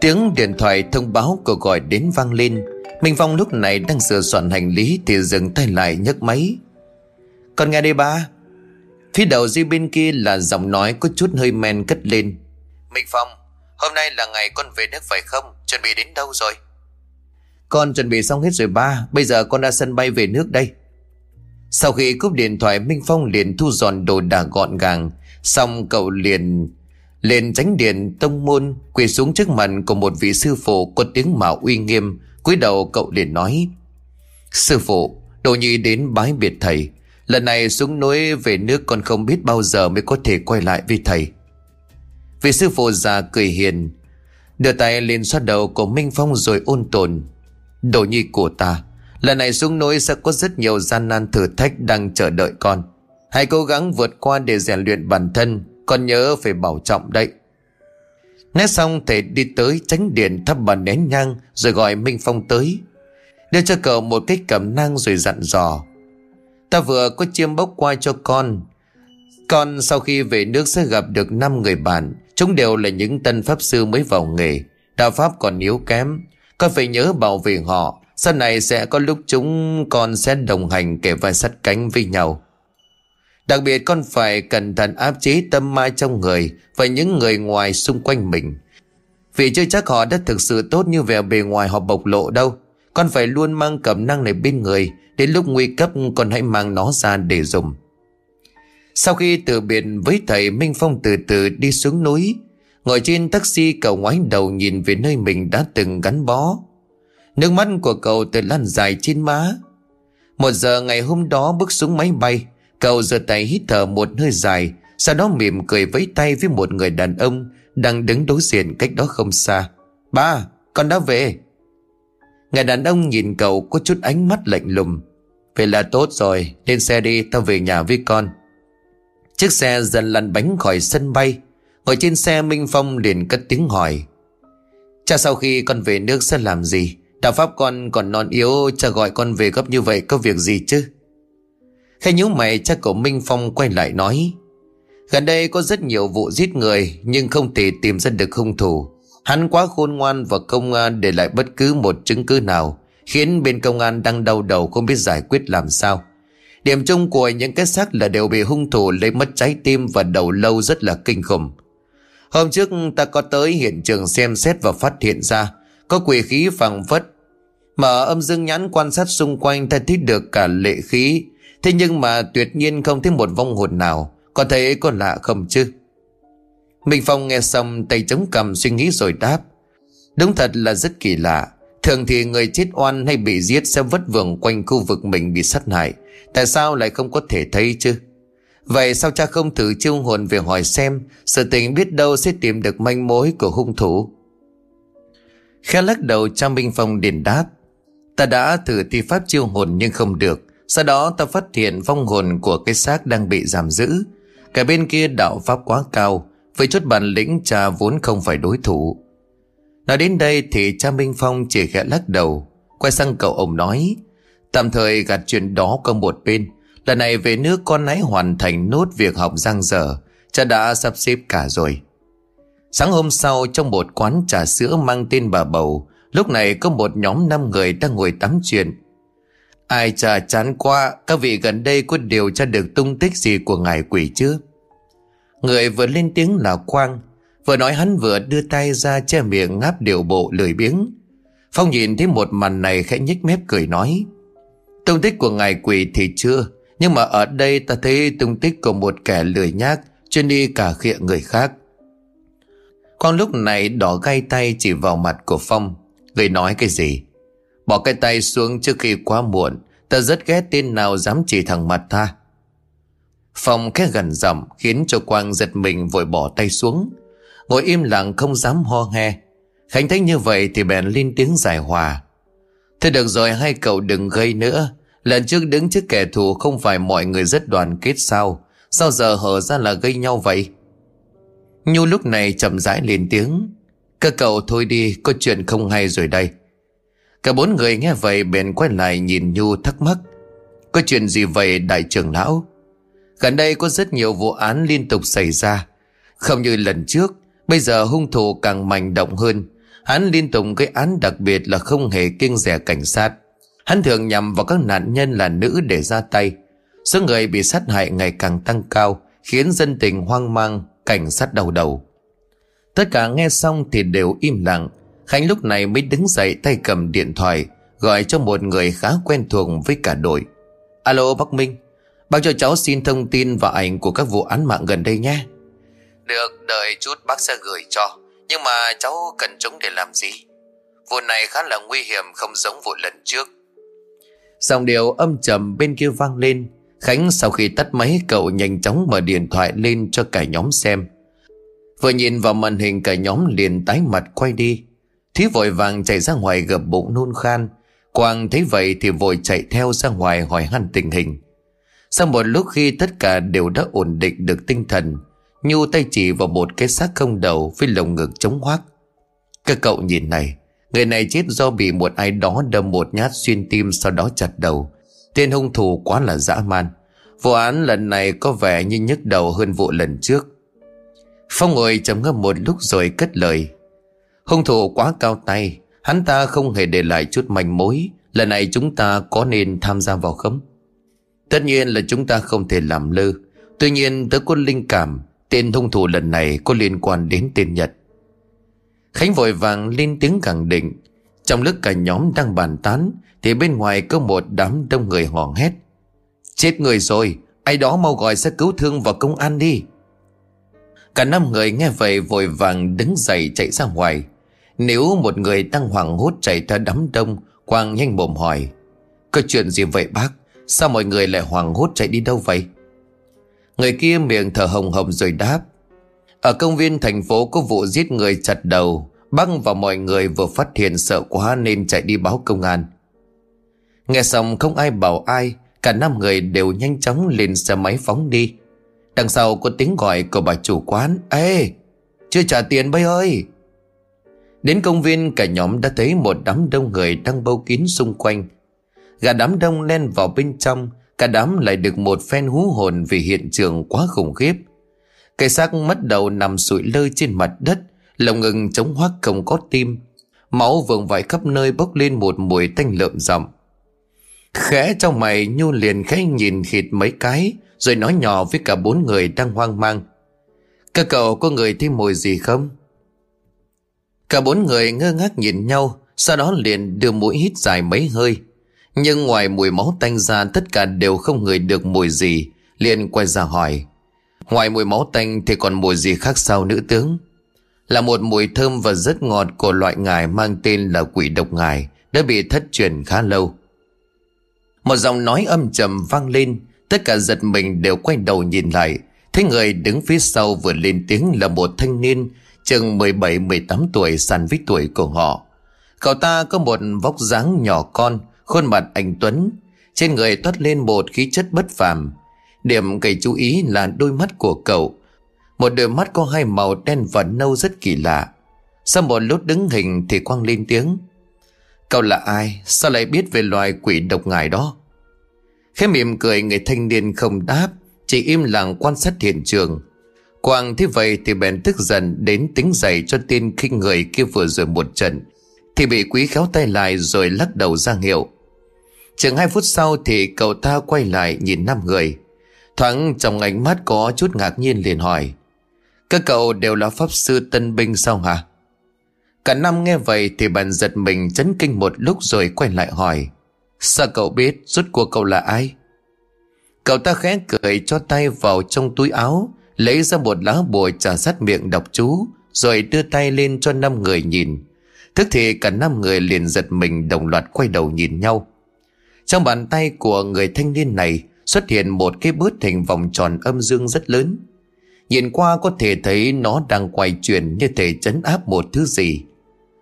Tiếng điện thoại thông báo cuộc gọi đến vang lên. Minh Phong lúc này đang sửa soạn hành lý Thì dừng tay lại nhấc máy. Con nghe đây ba. Phía đầu dây bên kia là giọng nói có chút hơi men cất lên. Minh Phong, Hôm nay là ngày con về nước phải không? Chuẩn bị đến đâu rồi? Con chuẩn bị xong hết rồi, ba. Bây giờ con ra sân bay về nước đây. Sau khi cúp điện thoại, Minh Phong liền thu dọn đồ đạc gọn gàng, Xong cậu liền lên tránh điện, tông môn, quỳ xuống trước mặt của một vị sư phụ có tiếng mạo uy nghiêm, cúi đầu cậu liền nói, sư phụ, đồ nhi đến bái biệt thầy. Lần này xuống núi về nước còn không biết bao giờ mới có thể quay lại với thầy. Vị sư phụ già cười hiền, đưa tay lên xoát đầu của minh phong rồi ôn tồn, đồ nhi của ta, lần này xuống núi sẽ có rất nhiều gian nan thử thách đang chờ đợi con. Hãy cố gắng vượt qua để rèn luyện bản thân con nhớ phải bảo trọng đấy. Nói xong thầy đi tới tránh điện thắp bàn nén nhang, Rồi gọi Minh Phong tới, Đưa cho cậu một cái cầm nang rồi dặn dò. Ta vừa có chiêm bốc qua cho con. Con sau khi về nước sẽ gặp được 5 người bạn. Chúng đều là những tân pháp sư mới vào nghề. Đạo pháp còn yếu kém. Con phải nhớ bảo vệ họ. Sau này sẽ có lúc chúng con sẽ đồng hành kể vai sắt cánh với nhau. Đặc biệt con phải cẩn thận áp chế tâm ma trong người Và những người ngoài xung quanh mình. Vì chưa chắc họ đã thực sự tốt như vẻ bề ngoài họ bộc lộ đâu, Con phải luôn mang cẩm năng này bên người Đến lúc nguy cấp con hãy mang nó ra để dùng. Sau khi từ biệt với thầy Minh Phong từ từ đi xuống núi, Ngồi trên taxi cậu ngoái đầu nhìn về nơi mình đã từng gắn bó. Nước mắt của cậu từ lan dài trên má. Một giờ ngày hôm đó bước xuống máy bay Cậu giơ tay hít thở một hơi dài Sau đó mỉm cười vẫy tay với một người đàn ông Đang đứng đối diện cách đó không xa. Ba, con đã về. Người đàn ông nhìn cậu có chút ánh mắt lạnh lùng. Vậy là tốt rồi Lên xe đi tao về nhà với con. Chiếc xe dần lăn bánh khỏi sân bay. Ngồi trên xe Minh Phong liền cất tiếng hỏi. Cha sau khi con về nước sẽ làm gì? Đạo pháp con còn non yếu Cha gọi con về gấp như vậy có việc gì chứ? Khai nhíu mày, cha cậu Minh Phong quay lại nói, Gần đây có rất nhiều vụ giết người, Nhưng không thể tìm ra được hung thủ. Hắn quá khôn ngoan và công an à, để lại bất cứ một chứng cứ nào, Khiến bên công an đang đau đầu không biết giải quyết làm sao. Điểm chung của những cái xác là đều bị hung thủ lấy mất trái tim và đầu lâu rất là kinh khủng. Hôm trước ta có tới hiện trường xem xét và phát hiện ra, Có quỷ khí phẳng phất Mở âm dương nhãn quan sát xung quanh ta thấy được cả lệ khí Thế nhưng mà tuyệt nhiên không thấy một vong hồn nào. Có thấy có lạ không chứ? Minh Phong nghe xong, tay chống cầm suy nghĩ rồi đáp. Đúng thật là rất kỳ lạ. Thường thì người chết oan hay bị giết sẽ vất vưởng quanh khu vực mình bị sát hại. Tại sao lại không có thể thấy chứ? Vậy sao cha không thử chiêu hồn về hỏi xem, Sự tình biết đâu sẽ tìm được manh mối của hung thủ? Khẽ lắc đầu, cha Minh Phong điền đáp. Ta đã thử thi pháp chiêu hồn nhưng không được sau đó ta phát hiện vong hồn của cái xác đang bị giam giữ. Cả bên kia đạo pháp quá cao, Với chút bản lĩnh cha vốn không phải đối thủ. Nói đến đây thì cha Minh Phong chỉ khẽ lắc đầu, Quay sang cậu ông nói, Tạm thời gạt chuyện đó qua một bên. Lần này về nước con hãy hoàn thành nốt việc học giang dở, Cha đã sắp xếp cả rồi. Sáng hôm sau, trong một quán trà sữa mang tên bà Bầu, Lúc này có một nhóm năm người đang ngồi tắm chuyện. Ai chả chán qua Các vị gần đây có điều tra được tung tích gì của ngài quỷ chưa Người vừa lên tiếng là Quang, Vừa nói hắn vừa đưa tay ra che miệng ngáp điều bộ lười biếng. Phong nhìn thấy một màn này khẽ nhếch mép cười nói, Tung tích của ngài quỷ thì chưa, Nhưng mà ở đây ta thấy tung tích của một kẻ lười nhác, Chuyên đi cả khịa người khác. Quang lúc này đỏ gai tay chỉ vào mặt của Phong Người nói cái gì? Bỏ cái tay xuống trước khi quá muộn, Ta rất ghét tên nào dám chỉ thẳng mặt ta. Phong khẽ gần giọng, Khiến cho Quang giật mình vội bỏ tay xuống. Ngồi im lặng không dám ho he Khánh thấy như vậy thì bèn lên tiếng giải hòa. Thế được rồi, hai cậu đừng gây nữa. Lần trước đứng trước kẻ thù không phải mọi người rất đoàn kết sao? Sao giờ hở ra là gây nhau vậy? Nhu lúc này chậm rãi lên tiếng. Các cậu thôi đi, Có chuyện không hay rồi đây. Cả bốn người nghe vậy bèn quay lại nhìn Nhu thắc mắc. Có chuyện gì vậy, đại trưởng lão? Gần đây có rất nhiều vụ án liên tục xảy ra. Không như lần trước, Bây giờ hung thủ càng mạnh động hơn. Hắn liên tục gây án đặc biệt là không hề kiêng rẻ cảnh sát. Hắn thường nhằm vào các nạn nhân là nữ để ra tay. Số người bị sát hại ngày càng tăng cao, Khiến dân tình hoang mang, Cảnh sát đau đầu. Tất cả nghe xong thì đều im lặng. Khánh lúc này mới đứng dậy tay cầm điện thoại Gọi cho một người khá quen thuộc với cả đội. Alo Bắc Minh Bác cho cháu xin thông tin và ảnh của các vụ án mạng gần đây nhé. Được đợi chút bác sẽ gửi cho. Nhưng mà cháu cần chúng để làm gì? Vụ này khá là nguy hiểm không giống vụ lần trước. Dòng điều âm trầm bên kia vang lên. Khánh sau khi tắt máy cậu nhanh chóng mở điện thoại lên cho cả nhóm xem. Vừa nhìn vào màn hình cả nhóm liền tái mặt quay đi Thí vội vàng chạy ra ngoài gập bụng nôn khan. Quang thấy vậy thì vội chạy theo ra ngoài hỏi han tình hình. Sau một lúc khi tất cả đều đã ổn định được tinh thần, Nhu tay chỉ vào một cái xác không đầu với lồng ngực chống hoác. Các cậu nhìn này, Người này chết do bị một ai đó đâm một nhát xuyên tim sau đó chặt đầu. Tên hung thủ quá là dã man. Vụ án lần này có vẻ như nhức đầu hơn vụ lần trước. Phong ngồi trầm ngâm một lúc rồi cất lời. Hung thủ quá cao tay, Hắn ta không hề để lại chút manh mối. Lần này chúng ta có nên tham gia vào không? Tất nhiên là chúng ta không thể làm lơ. Tuy nhiên, tớ có linh cảm, Tên hung thủ lần này có liên quan đến tên Nhật. Khánh vội vàng lên tiếng khẳng định. Trong lúc cả nhóm đang bàn tán, Thì bên ngoài có một đám đông người hò hét. Chết người rồi, Ai đó mau gọi xe cứu thương vào công an đi. Cả năm người nghe vậy vội vàng đứng dậy chạy ra ngoài. Nếu một người đang hoảng hốt chạy ra đám đông, Quang nhanh mồm hỏi, Có chuyện gì vậy, bác? Sao mọi người lại hoảng hốt chạy đi đâu vậy? Người kia miệng thở hồng hồng rồi đáp, Ở công viên thành phố có vụ giết người chặt đầu, Bác và mọi người vừa phát hiện sợ quá nên chạy đi báo công an. Nghe xong không ai bảo ai, Cả năm người đều nhanh chóng lên xe máy phóng đi. Đằng sau có tiếng gọi của bà chủ quán, Ê, chưa trả tiền bây ơi. Đến công viên, cả nhóm đã thấy một đám đông người đang bâu kín xung quanh Gà đám đông len vào bên trong, Cả đám lại được một phen hú hồn vì hiện trường quá khủng khiếp Cây xác mất đầu nằm sụi lơi trên mặt đất, Lồng ngừng chống hoác không có tim Máu vương vãi khắp nơi bốc lên một mùi tanh lợm rậm. Khẽ trong mày Nhu liền khẽ nhìn khịt mấy cái, Rồi nói nhỏ với cả bốn người đang hoang mang Các cậu có người thấy mùi gì không? Cả bốn người ngơ ngác nhìn nhau, Sau đó liền đưa mũi hít dài mấy hơi. Nhưng ngoài mùi máu tanh ra, Tất cả đều không ngửi được mùi gì. Liền quay ra hỏi, Ngoài mùi máu tanh thì còn mùi gì khác sao, nữ tướng? Là một mùi thơm và rất ngọt Của loại ngài mang tên là quỷ độc ngài Đã bị thất truyền khá lâu. Một giọng nói âm trầm vang lên, Tất cả giật mình đều quay đầu nhìn lại. Thấy người đứng phía sau vừa lên tiếng là một thanh niên Chừng 17-18 tuổi sàn với tuổi của họ. Cậu ta có một vóc dáng nhỏ con, Khuôn mặt anh Tuấn. Trên người toát lên một khí chất bất phàm. Điểm gây chú ý là đôi mắt của cậu. Một đôi mắt có hai màu đen và nâu rất kỳ lạ. Sau một lúc đứng hình thì quang lên tiếng. Cậu là ai? Sao lại biết về loài quỷ độc ngài đó? Khẽ mỉm cười người thanh niên không đáp, Chỉ im lặng quan sát hiện trường. Quang thế vậy thì bèn tức giận Đến tính giày cho tên khinh người kia vừa rồi một trận, Thì bị quý khéo tay lại rồi lắc đầu ra hiệu. Chừng hai phút sau thì cậu ta quay lại nhìn năm người. Thoáng trong ánh mắt có chút ngạc nhiên liền hỏi, Các cậu đều là pháp sư tân binh sao hả? Cả năm nghe vậy thì bạn giật mình chấn kinh một lúc rồi quay lại hỏi, Sao cậu biết rốt cuộc cậu là ai? Cậu ta khẽ cười cho tay vào trong túi áo Lấy ra một lá bùa trà sát miệng đọc chú, Rồi đưa tay lên cho năm người nhìn tức thì cả năm người liền giật mình đồng loạt quay đầu nhìn nhau Trong bàn tay của người thanh niên này Xuất hiện một cái bớt hình vòng tròn âm dương rất lớn Nhìn qua có thể thấy nó đang quay chuyển như thể chấn áp một thứ gì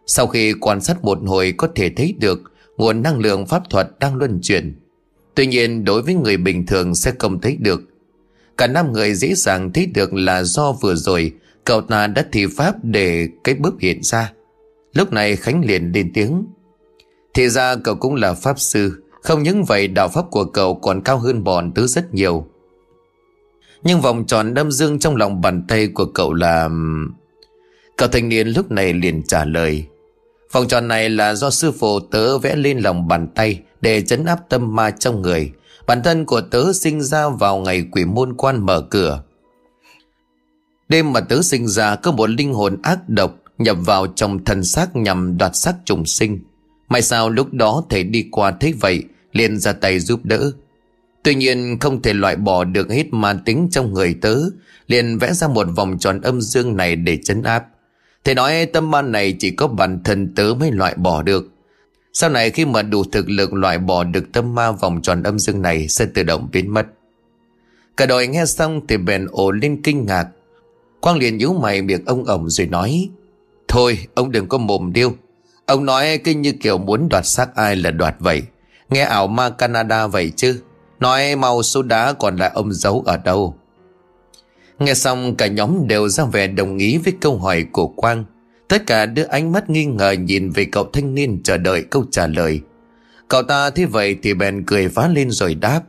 Sau khi quan sát một hồi có thể thấy được nguồn năng lượng pháp thuật đang luân chuyển. Tuy nhiên đối với người bình thường sẽ không thấy được. Cả năm người dễ dàng thấy được là do vừa rồi, cậu ta đã thi pháp để cái bước hiện ra. Lúc này Khánh liền lên tiếng. Thì ra cậu cũng là pháp sư. Không những vậy đạo pháp của cậu còn cao hơn bọn tứ rất nhiều. Nhưng vòng tròn đâm dương trong lòng bàn tay của cậu là... Cậu thanh niên lúc này liền trả lời Vòng tròn này là do sư phụ tớ vẽ lên lòng bàn tay Để chấn áp tâm ma trong người Bản thân của tớ sinh ra vào ngày quỷ môn quan mở cửa Đêm mà tớ sinh ra có một linh hồn ác độc nhập vào trong thân xác nhằm đoạt xác trùng sinh. May sao lúc đó thầy đi qua thấy vậy, liền ra tay giúp đỡ. Tuy nhiên không thể loại bỏ được hết ma tính trong người tớ, liền vẽ ra một vòng tròn âm dương này để chấn áp. Thầy nói tâm ma này chỉ có bản thân tớ mới loại bỏ được. Sau này khi mà đủ thực lực loại bỏ được tâm ma vòng tròn âm dương này sẽ tự động biến mất. Cả đội nghe xong thì bèn ổ lên kinh ngạc. Quang liền nhíu mày miệng ông ổng rồi nói, Thôi, ông đừng có mồm điêu. Ông nói kinh như kiểu muốn đoạt xác ai là đoạt vậy. Nghe ảo ma Canada vậy chứ. Nói mau số đá còn lại ông giấu ở đâu. Nghe xong cả nhóm đều ra vẻ đồng ý với câu hỏi của Quang. Tất cả đưa ánh mắt nghi ngờ nhìn về cậu thanh niên chờ đợi câu trả lời. Cậu ta thế vậy thì bèn cười phá lên rồi đáp.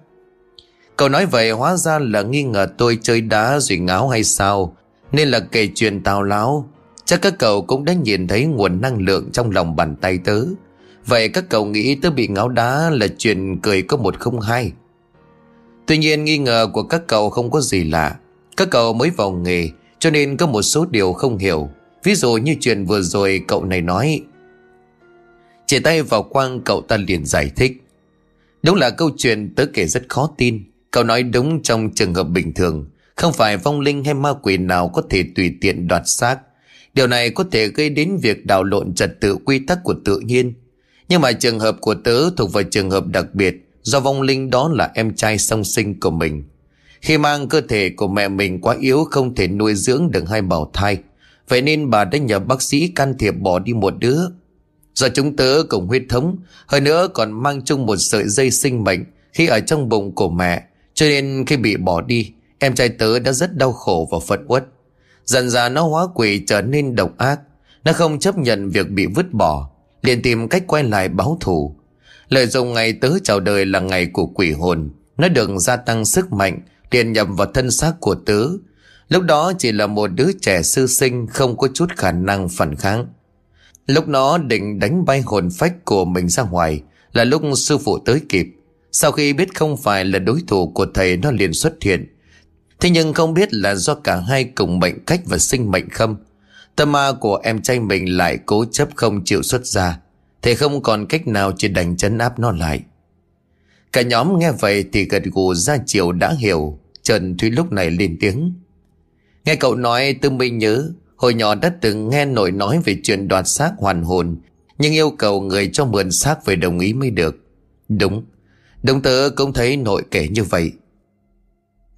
Cậu nói vậy hóa ra là nghi ngờ tôi chơi đá rồi ngáo hay sao? Nên là kể chuyện tào láo Chắc các cậu cũng đã nhìn thấy nguồn năng lượng trong lòng bàn tay tớ. Vậy các cậu nghĩ tớ bị ngáo đá là chuyện cười có một không hai? Tuy nhiên nghi ngờ của các cậu không có gì lạ. Các cậu mới vào nghề, Cho nên có một số điều không hiểu. Ví dụ như chuyện vừa rồi cậu này nói Chỉ tay vào quang cậu ta liền giải thích Đúng là câu chuyện tớ kể rất khó tin Cậu nói đúng trong trường hợp bình thường Không phải vong linh hay ma quỷ nào có thể tùy tiện đoạt xác Điều này có thể gây đến việc đảo lộn trật tự quy tắc của tự nhiên. Nhưng mà trường hợp của tớ thuộc về trường hợp đặc biệt, do vong linh đó là em trai song sinh của mình. Khi mang cơ thể của mẹ mình quá yếu không thể nuôi dưỡng được hai bào thai. Vậy nên bà đã nhờ bác sĩ can thiệp bỏ đi một đứa. Do chúng tớ cùng huyết thống, hơn nữa còn mang chung một sợi dây sinh mệnh khi ở trong bụng của mẹ. Cho nên khi bị bỏ đi, em trai tớ đã rất đau khổ và phật uất. Dần ra nó hóa quỷ trở nên độc ác Nó không chấp nhận việc bị vứt bỏ liền tìm cách quay lại báo thù Lợi dụng ngày tớ chào đời là ngày của quỷ hồn Nó được gia tăng sức mạnh liền nhập vào thân xác của tớ Lúc đó chỉ là một đứa trẻ sư sinh, Không có chút khả năng phản kháng. Lúc nó định đánh bay hồn phách của mình ra ngoài, Là lúc sư phụ tới kịp. Sau khi biết không phải là đối thủ của thầy, Nó liền xuất hiện. Thế nhưng không biết là do cả hai cùng mệnh cách và sinh mệnh không. Tâm ma của em trai mình lại cố chấp không chịu xuất ra. Thế không còn cách nào chỉ đành chấn áp nó lại. Cả nhóm nghe vậy thì gật gù ra chiều đã hiểu. Trần Thúy lúc này lên tiếng. Nghe cậu nói tôi mới nhớ, Hồi nhỏ đã từng nghe nội nói về chuyện đoạt xác hoàn hồn, Nhưng yêu cầu người cho mượn xác về đồng ý mới được. Đúng, Đồng tớ cũng thấy nội kể như vậy.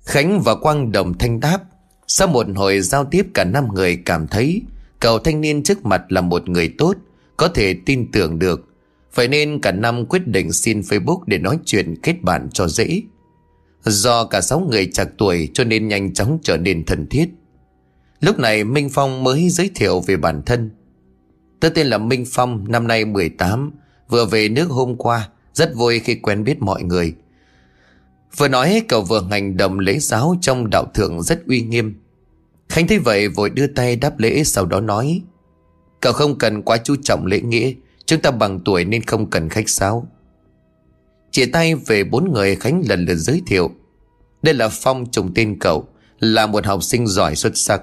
Khánh và Quang đồng thanh đáp. Sau một hồi giao tiếp, cả năm người cảm thấy Cậu thanh niên trước mặt là một người tốt, Có thể tin tưởng được. Vậy nên cả năm quyết định xin Facebook để nói chuyện kết bạn cho dễ. Do cả sáu người chạc tuổi cho nên nhanh chóng trở nên thân thiết. Lúc này Minh Phong mới giới thiệu về bản thân. Tôi tên là Minh Phong, năm nay 18 Vừa về nước hôm qua Rất vui khi quen biết mọi người. Vừa nói cậu vừa hành động lễ giáo trong đạo thượng rất uy nghiêm. Khánh thấy vậy vội đưa tay đáp lễ sau đó nói Cậu không cần quá chú trọng lễ nghĩa Chúng ta bằng tuổi nên không cần khách sáo. Chỉ tay về bốn người Khánh lần lượt giới thiệu Đây là Phong trùng tên cậu Là một học sinh giỏi xuất sắc.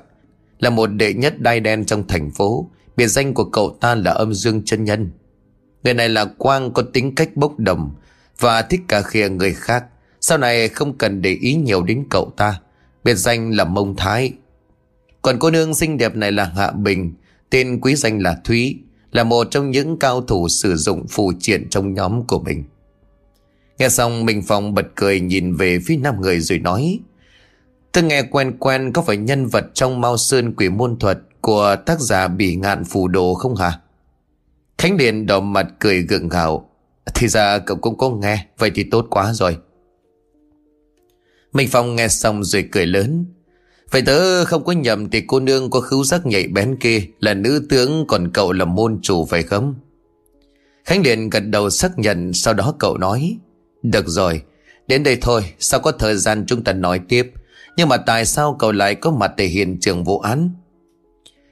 Là một đệ nhất đai đen trong thành phố. Biệt danh của cậu ta là âm dương chân nhân. Người này là Quang có tính cách bốc đồng Và thích cà khịa người khác. Sau này không cần để ý nhiều đến cậu ta. Biệt danh là Mông Thái. Còn cô nương xinh đẹp này là Hạ Bình, Tên quý danh là Thúy, Là một trong những cao thủ sử dụng phù triện trong nhóm của mình. Nghe xong, Minh Phong bật cười nhìn về phía năm người rồi nói Tôi nghe quen quen có phải nhân vật trong Mao Sơn quỷ môn thuật Của tác giả bỉ ngạn phù đồ không hả? Khánh Điền đỏ mặt cười gượng gạo Thì ra cậu cũng có nghe Vậy thì tốt quá rồi Minh Phong nghe xong rồi cười lớn. Vậy tớ không có nhầm thì cô nương có khứu giác nhạy bén kia là nữ tướng còn cậu là môn chủ phải không? Khánh điền gật đầu xác nhận sau đó cậu nói Được rồi, đến đây thôi, sao có thời gian chúng ta nói tiếp nhưng mà tại sao cậu lại có mặt tại hiện trường vụ án?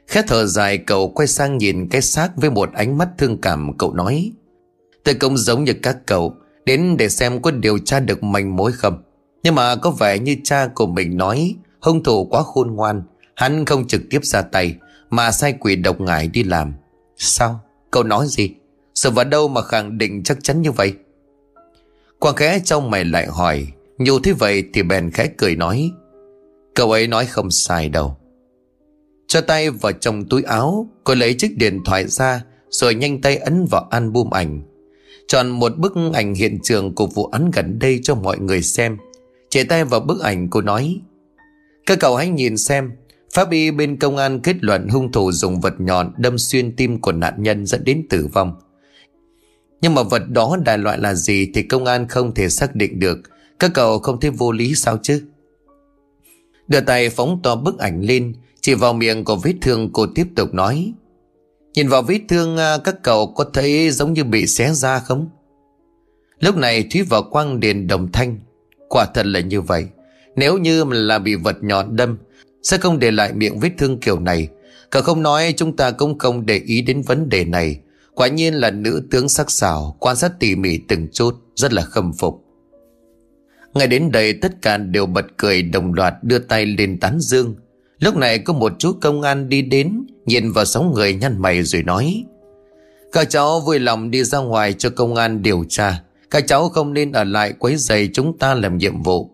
Khẽ thở dài, cậu quay sang nhìn cái xác với một ánh mắt thương cảm, cậu nói, Tôi cũng giống như các cậu, Đến để xem có điều tra được manh mối không Nhưng mà có vẻ như cha của mình nói, Hung thủ quá khôn ngoan, Hắn không trực tiếp ra tay, Mà sai quỷ độc ngải đi làm Sao? Cậu nói gì? Sự vào đâu mà khẳng định chắc chắn như vậy? Quang khẽ trong mày lại hỏi, Nhiều thế vậy thì bèn khẽ cười nói Cậu ấy nói không sai đâu Cho tay vào trong túi áo, Cô lấy chiếc điện thoại ra, Rồi nhanh tay ấn vào album ảnh Chọn một bức ảnh hiện trường của vụ án gần đây cho mọi người xem Chỉ tay vào bức ảnh, cô nói, Các cậu hãy nhìn xem, Pháp y bên công an kết luận hung thủ dùng vật nhọn đâm xuyên tim của nạn nhân dẫn đến tử vong. Nhưng mà vật đó đại loại là gì thì công an không thể xác định được. Các cậu không thấy vô lý sao chứ? Đưa tay phóng to bức ảnh lên, chỉ vào miệng của vết thương cô tiếp tục nói. Nhìn vào vết thương à, các cậu có thấy giống như bị xé ra không? Lúc này Thúy và quang điền đồng thanh. Quả thật là như vậy. Nếu như là bị vật nhọn đâm sẽ không để lại miệng vết thương kiểu này Cả không nói chúng ta cũng không để ý đến vấn đề này Quả nhiên là nữ tướng sắc sảo Quan sát tỉ mỉ từng chút Rất là khâm phục ngay đến đây tất cả đều bật cười đồng loạt đưa tay lên tán dương. Lúc này có một chú công an đi đến, Nhìn vào sáu người nhăn mày rồi nói, Các cháu vui lòng đi ra ngoài cho công an điều tra. Các cháu không nên ở lại quấy giày chúng ta làm nhiệm vụ.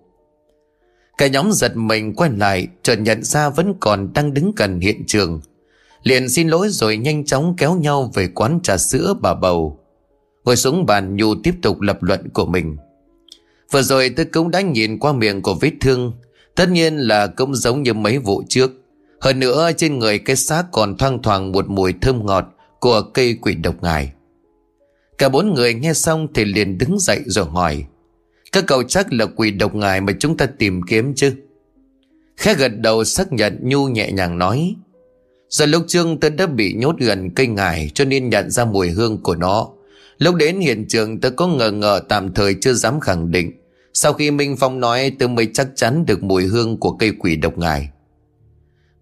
Cả nhóm giật mình quay lại, Chợt nhận ra vẫn còn đang đứng gần hiện trường. Liền xin lỗi rồi nhanh chóng kéo nhau về quán trà sữa bà bầu. Ngồi xuống bàn Nhu tiếp tục lập luận của mình. Vừa rồi tôi cũng đã nhìn qua miệng của vết thương. Tất nhiên là cũng giống như mấy vụ trước. Hơn nữa, trên người cái xác còn thoang thoảng một mùi thơm ngọt Của cây quỷ độc ngài. Cả bốn người nghe xong thì liền đứng dậy rồi hỏi, các cậu chắc là quỷ độc ngài mà chúng ta tìm kiếm chứ? Khẽ gật đầu xác nhận Nhu nhẹ nhàng nói Giờ lúc trương tôi đã bị nhốt gần cây ngài Cho nên nhận ra mùi hương của nó. Lúc đến hiện trường tôi có ngờ ngờ tạm thời chưa dám khẳng định. Sau khi Minh Phong nói tôi mới chắc chắn được mùi hương của cây quỷ độc ngài.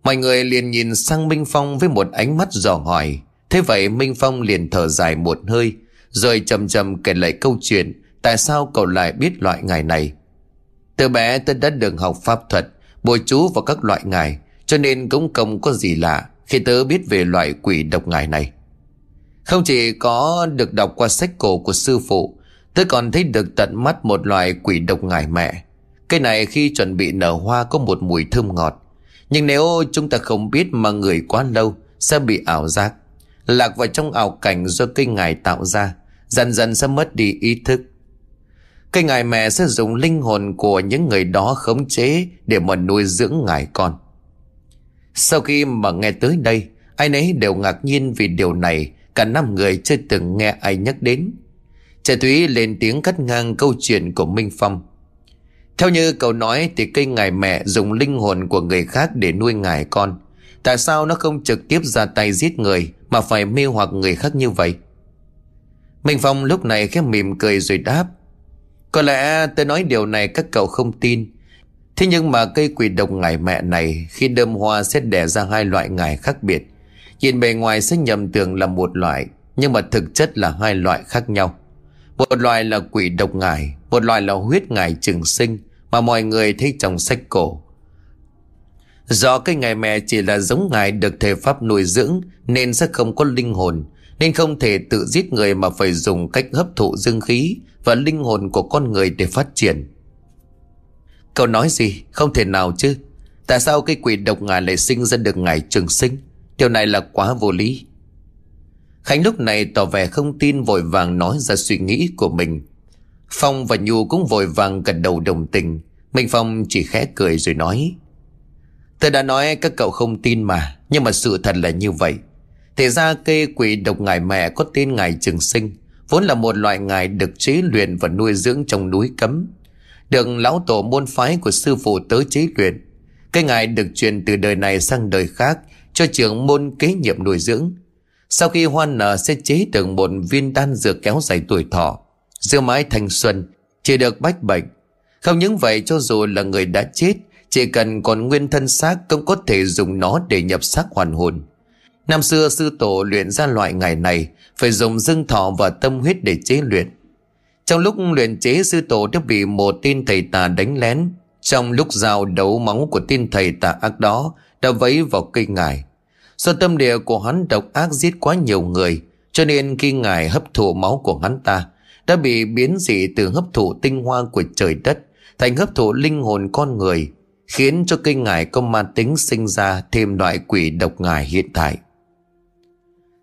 Mọi người liền nhìn sang Minh Phong với một ánh mắt dò hỏi. Thế vậy Minh Phong liền thở dài một hơi, Rồi chầm chầm kể lại câu chuyện, Tại sao cậu lại biết loại ngài này. Từ bé tôi đã được học pháp thuật, Bồi chú vào các loại ngài, Cho nên cũng không có gì lạ Khi tớ biết về loại quỷ độc ngài này. Không chỉ có được đọc qua sách cổ của sư phụ tôi còn thấy được tận mắt một loài quỷ độc ngài mẹ. Cây này khi chuẩn bị nở hoa có một mùi thơm ngọt. Nhưng nếu chúng ta không biết mà người quá lâu Sẽ bị ảo giác. Lạc vào trong ảo cảnh do cây ngài tạo ra Dần dần sẽ mất đi ý thức. Cây ngài mẹ sẽ dùng linh hồn của những người đó khống chế để mà nuôi dưỡng ngài con. Sau khi mà nghe tới đây, ai nấy đều ngạc nhiên vì điều này. Cả năm người chưa từng nghe ai nhắc đến. Trẻ Thúy lên tiếng cắt ngang câu chuyện của Minh Phong. Theo như cậu nói thì cây ngài mẹ dùng linh hồn của người khác để nuôi ngài con. Tại sao nó không trực tiếp ra tay giết người mà phải mê hoặc người khác như vậy? Minh Phong lúc này khẽ mỉm cười rồi đáp. Có lẽ tôi nói điều này các cậu không tin Thế nhưng mà cây quỷ độc ngải mẹ này Khi đơm hoa sẽ đẻ ra hai loại ngải khác biệt Nhìn bề ngoài sẽ nhầm tưởng là một loại, Nhưng mà thực chất là hai loại khác nhau một loài là quỷ độc ngải, Một loài là huyết ngải trường sinh Mà mọi người thấy trong sách cổ Do cái ngài mẹ chỉ là giống ngài được thể pháp nuôi dưỡng Nên sẽ không có linh hồn, Nên không thể tự giết người mà phải dùng cách hấp thụ dương khí và linh hồn của con người để phát triển. Cậu nói gì? Không thể nào chứ. Tại sao cái quỷ độc ngài lại sinh ra được ngài trường sinh? Điều này là quá vô lý. Khánh lúc này tỏ vẻ không tin vội vàng nói ra suy nghĩ của mình. Phong và Nhu cũng vội vàng gật đầu đồng tình. Minh Phong chỉ khẽ cười rồi nói. Tôi đã nói các cậu không tin mà, nhưng mà sự thật là như vậy. Thì ra cây quỷ độc ngài mẹ có tên ngài trường sinh vốn là một loại ngài được chế luyện và nuôi dưỡng trong núi cấm. Được lão tổ môn phái của sư phụ tới chế luyện. Cái ngài được truyền từ đời này sang đời khác cho trưởng môn kế nhiệm nuôi dưỡng. Sau khi hoan nở sẽ chế được một viên đan dược kéo dài tuổi thọ, giữ mãi thanh xuân, chỉ được bách bệnh. Không những vậy cho dù là người đã chết, chỉ cần còn nguyên thân xác cũng có thể dùng nó để nhập xác hoàn hồn. Năm xưa sư tổ luyện ra loại ngày này Phải dùng dương thọ và tâm huyết để chế luyện Trong lúc luyện chế sư tổ đã bị một tên thầy tà đánh lén Trong lúc giao đấu máu của tên thầy tà ác đó Đã vấy vào cây ngải Do tâm địa của hắn độc ác giết quá nhiều người, Cho nên khi ngài hấp thụ máu của hắn ta, Đã bị biến dị từ hấp thụ tinh hoa của trời đất Thành hấp thụ linh hồn con người, Khiến cho cây ngải có ma tính sinh ra Thêm loại quỷ độc ngải hiện tại.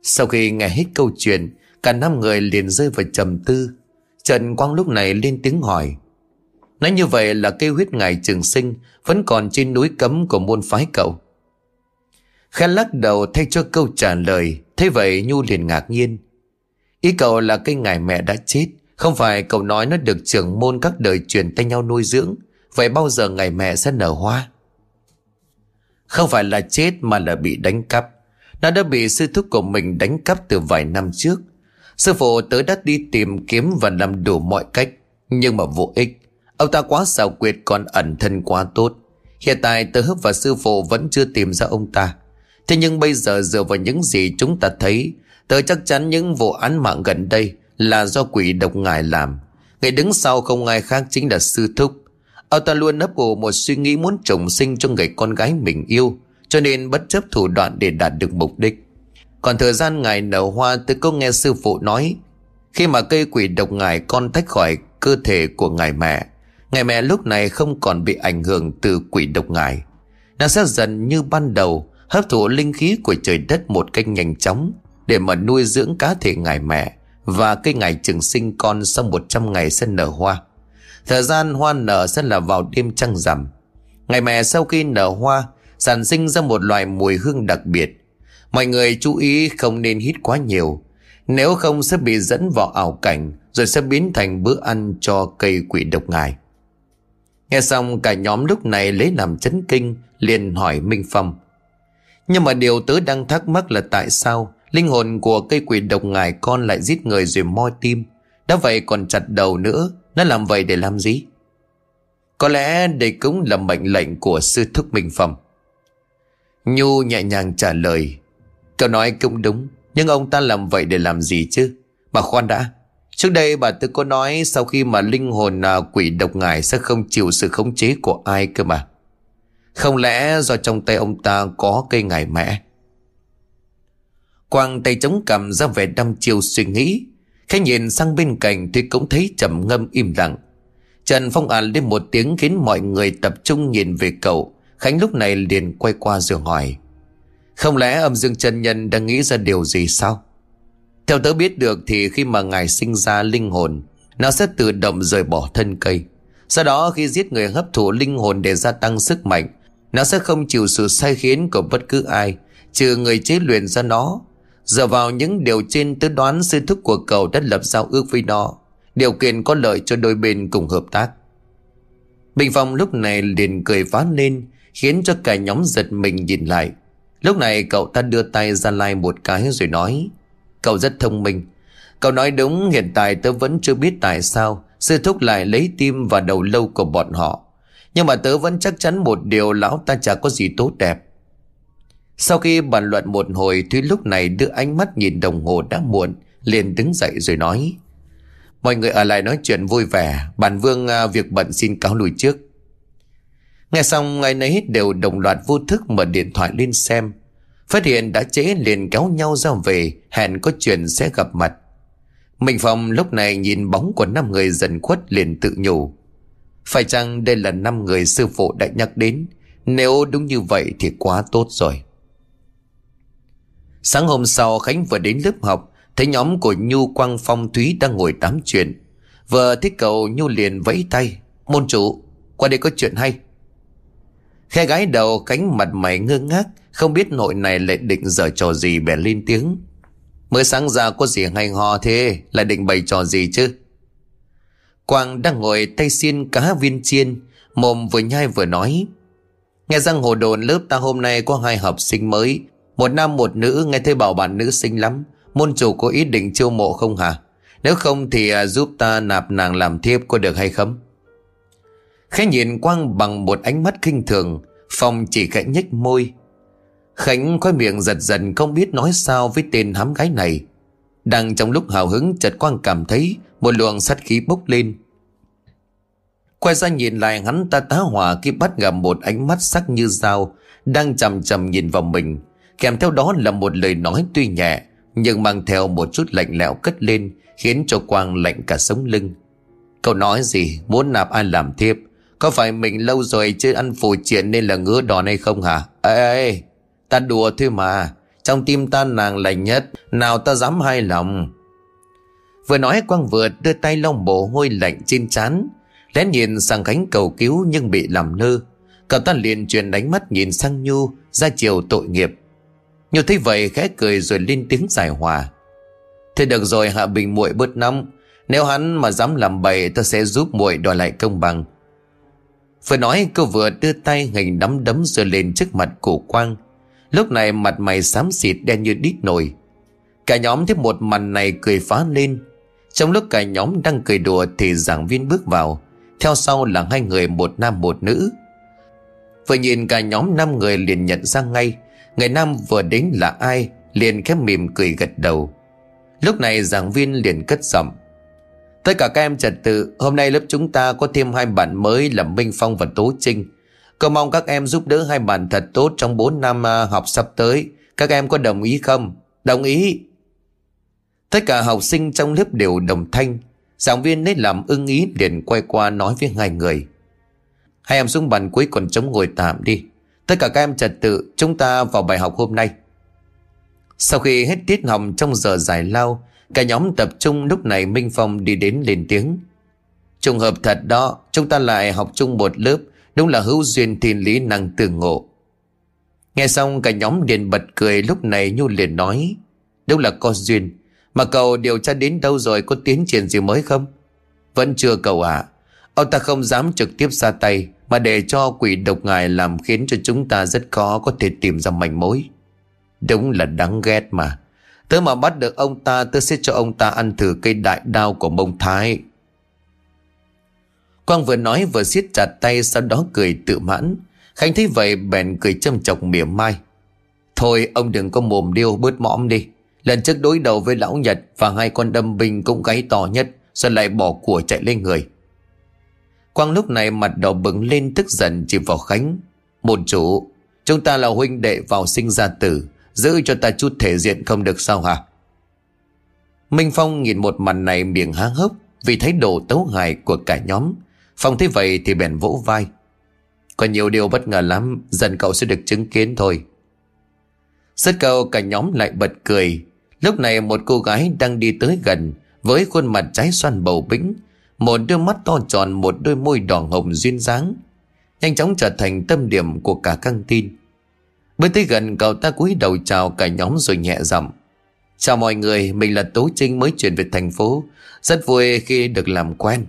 Sau khi nghe hết câu chuyện, Cả năm người liền rơi vào trầm tư. Trần Quang lúc này lên tiếng hỏi, Nói như vậy là cây huyết ngài trường sinh Vẫn còn trên núi cấm của môn phái cậu? Khẽ lắc đầu thay cho câu trả lời. Thế vậy Nhu liền ngạc nhiên. Ý cậu là cái ngài mẹ đã chết. Không phải cậu nói nó được trưởng môn các đời truyền tay nhau nuôi dưỡng. Vậy bao giờ ngày mẹ sẽ nở hoa? Không phải là chết mà là bị đánh cắp. Nó đã bị sư thúc của mình đánh cắp từ vài năm trước. Sư phụ tới đã đi tìm kiếm và làm đủ mọi cách. Nhưng mà vô ích. Ông ta quá xảo quyệt còn ẩn thân quá tốt. Hiện tại tớ hấp và sư phụ vẫn chưa tìm ra ông ta. Thế nhưng bây giờ dựa vào những gì chúng ta thấy, Tớ chắc chắn những vụ án mạng gần đây Là do quỷ độc ngài làm. Người đứng sau không ai khác chính là sư thúc. Ông ta luôn ấp ủ một suy nghĩ muốn trồng sinh cho người con gái mình yêu, Cho nên bất chấp thủ đoạn để đạt được mục đích. Còn thời gian ngài nở hoa tôi có nghe sư phụ nói, Khi mà cây quỷ độc ngài, con tách khỏi cơ thể của ngài mẹ Ngài mẹ lúc này không còn bị ảnh hưởng từ quỷ độc ngài. Nó sẽ dần như ban đầu hấp thụ linh khí của trời đất một cách nhanh chóng, để mà nuôi dưỡng cá thể ngài mẹ và cây ngài trường sinh con sau 100 ngày sẽ nở hoa. Thời gian hoa nở sẽ là vào đêm trăng rằm. Ngày mẹ sau khi nở hoa, sản sinh ra một loại mùi hương đặc biệt. Mọi người chú ý không nên hít quá nhiều. Nếu không sẽ bị dẫn vào ảo cảnh, rồi sẽ biến thành bữa ăn cho cây quỷ độc ngài. Nghe xong cả nhóm lúc này lấy làm chấn kinh, liền hỏi Minh Phong. Nhưng mà điều tớ đang thắc mắc là tại sao linh hồn của cây quỷ độc ngài con lại giết người rồi moi tim. Đã vậy còn chặt đầu nữa, nó làm vậy để làm gì? Có lẽ đây cũng là mệnh lệnh của sư thúc Minh Phẩm. Nhu nhẹ nhàng trả lời. Cậu nói cũng đúng, nhưng ông ta làm vậy để làm gì chứ? bà khoan đã, trước đây bà tôi có nói sau khi mà linh hồn à, quỷ độc ngài sẽ không chịu sự khống chế của ai cơ mà. Không lẽ do trong tay ông ta có cây ngải mẹ? Quang tay chống cầm ra vẻ đăm chiêu suy nghĩ. Khẽ nhìn sang bên cạnh thì cũng thấy trầm ngâm im lặng. Trần Phong ả lên một tiếng khiến mọi người tập trung nhìn về cậu. Khánh lúc này liền quay qua rồi hỏi. Không lẽ âm dương chân nhân đang nghĩ ra điều gì sao? Theo tớ biết được thì khi mà ngài sinh ra linh hồn, Nó sẽ tự động rời bỏ thân cây. Sau đó khi giết người hấp thụ linh hồn để gia tăng sức mạnh nó sẽ không chịu sự sai khiến của bất cứ ai, Trừ người chế luyện ra nó. Dựa vào những điều trên tôi đoán sư thúc của cậu đã lập giao ước với nó, Điều kiện có lợi cho đôi bên cùng hợp tác. Bình Phong lúc này liền cười phá lên, Khiến cho cả nhóm giật mình nhìn lại. Lúc này cậu ta đưa tay ra lai một cái rồi nói, Cậu rất thông minh. Cậu nói đúng, hiện tại tớ vẫn chưa biết tại sao Sư thúc lại lấy tim và đầu lâu của bọn họ nhưng mà tớ vẫn chắc chắn một điều, lão ta chả có gì tốt đẹp. Sau khi bàn luận một hồi, Thúy lúc này đưa ánh mắt nhìn đồng hồ đã muộn, liền đứng dậy rồi nói, Mọi người ở lại nói chuyện vui vẻ. Bản vương à, việc bận xin cáo lùi trước. Nghe xong ngày nấy đều đồng loạt vô thức mở điện thoại lên xem. Phát hiện đã trễ liền kéo nhau ra về, Hẹn có chuyện sẽ gặp mặt. Minh Phong lúc này nhìn bóng của năm người dần khuất liền tự nhủ phải chăng đây là năm người sư phụ đã nhắc đến? Nếu đúng như vậy thì quá tốt rồi. Sáng hôm sau, Khánh vừa đến lớp học, Thấy nhóm của Nhu Quang Phong Thúy đang ngồi tám chuyện. Vừa thấy cậu Nhu liền vẫy tay, Môn chủ, Qua đây có chuyện hay. Khe gái đầu cánh mặt mày ngơ ngác, Không biết nội này lại định dở trò gì bèn lên tiếng. Mới sáng ra có gì hay ho thế? Lại định bày trò gì chứ? Quang đang ngồi tay xiên cá viên chiên, Mồm vừa nhai vừa nói. Nghe rằng hồ đồn lớp ta hôm nay có hai học sinh mới, Một nam một nữ, nghe thấy bảo bạn nữ xinh lắm. Môn chủ có ý định chiêu mộ không hả? Nếu không thì à, giúp ta nạp nàng làm thiếp có được hay không? Khẽ nhìn Quang bằng một ánh mắt kinh thường Phong chỉ khẽ nhếch môi. Khánh khói miệng giật giật không biết nói sao với tên hám gái này. Đang trong lúc hào hứng, chợt quang cảm thấy một luồng sát khí bốc lên. Quay ra nhìn lại, hắn ta tá hỏa khi bắt gặp một ánh mắt sắc như dao, đang chầm chầm nhìn vào mình. Kèm theo đó là một lời nói tuy nhẹ, nhưng mang theo một chút lạnh lẽo cất lên, khiến cho Quang lạnh cả sống lưng. Cậu nói gì muốn nạp ai làm thiếp Có phải mình lâu rồi chưa ăn phù triện nên là ngứa đòn hay không hả Ê ê, Ta đùa thôi mà trong tim ta nàng lành nhất, Nào ta dám hai lòng? Vừa nói Quang vừa đưa tay lau mồ hôi lạnh trên trán, Lén nhìn sang Khánh cầu cứu nhưng bị làm nơ Cậu ta liền truyền đánh mắt nhìn sang Nhu, Ra chiều tội nghiệp. Nhu thấy vậy khẽ cười rồi lên tiếng giải hòa. Thế được rồi Hạ Bình muội bớt nóng. Nếu hắn mà dám làm bậy, ta sẽ giúp muội đòi lại công bằng. Vừa nói, cô vừa đưa tay hình nắm đấm rồi lên trước mặt của Quang. Lúc này mặt mày xám xịt đen như đít nồi. Cả nhóm thấy một màn này cười phá lên. Trong lúc cả nhóm đang cười đùa thì giảng viên bước vào. Theo sau là hai người, một nam, một nữ. Vừa nhìn cả nhóm năm người liền nhận ra ngay, Người nam vừa đến là ai, Liền khép mỉm cười gật đầu. Lúc này giảng viên liền cất giọng. Tất cả các em trật tự, Hôm nay lớp chúng ta có thêm hai bạn mới là Minh Phong và Tố Trinh. Cô mong các em giúp đỡ hai bạn thật tốt Trong 4 năm à, học sắp tới. Các em có đồng ý không? Đồng ý. Tất cả học sinh trong lớp đều đồng thanh. Giảng viên nên làm ưng ý, liền quay qua nói với hai người. Hai em xuống bàn cuối còn chống ngồi tạm đi. Tất cả các em trật tự, Chúng ta vào bài học hôm nay. Sau khi hết tiết học, trong giờ giải lao, Cả nhóm tập trung, lúc này Minh Phong đi đến lên tiếng. Trùng hợp thật đó, Chúng ta lại học chung một lớp. Đúng là hữu duyên thiên lý năng tương ngộ. Nghe xong, cả nhóm liền bật cười. Lúc này Nhu liền nói, Đúng là có duyên. Mà cậu điều tra đến đâu rồi? Có tiến triển gì mới không? Vẫn chưa cậu ạ. Ông ta không dám trực tiếp ra tay, Mà để cho quỷ độc ngài làm khiến cho chúng ta rất khó có thể tìm ra manh mối. Đúng là đáng ghét mà. Tớ mà bắt được ông ta, Tớ sẽ cho ông ta ăn thử cây đại đao của mông thái. Quang vừa nói vừa siết chặt tay, Sau đó cười tự mãn. Khánh thấy vậy, bèn cười châm chọc mỉa mai. Thôi, ông đừng có mồm điêu, bớt mõm đi. Lần trước đối đầu với lão Nhật Và hai con đâm binh cũng gáy to nhất Rồi lại bỏ của chạy lên người? Quang lúc này mặt đỏ bừng lên, tức giận chỉ vào Khánh. Một chủ, Chúng ta là huynh đệ vào sinh ra tử, Giữ cho ta chút thể diện không được sao hả? Minh Phong nhìn một màn này miệng há hốc Vì thấy độ tấu hài của cả nhóm. Phong thấy vậy thì bèn vỗ vai. Còn nhiều điều bất ngờ lắm Dần cậu sẽ được chứng kiến thôi. Rất câu cả nhóm lại bật cười. Lúc này một cô gái đang đi tới gần Với khuôn mặt trái xoan bầu bĩnh Một đôi mắt to tròn Một đôi môi đỏ hồng duyên dáng Nhanh chóng trở thành tâm điểm của cả căng tin. Bước tới gần cậu ta cúi đầu chào cả nhóm rồi nhẹ giọng Chào mọi người, mình là Tố Trinh mới chuyển về thành phố. Rất vui khi được làm quen.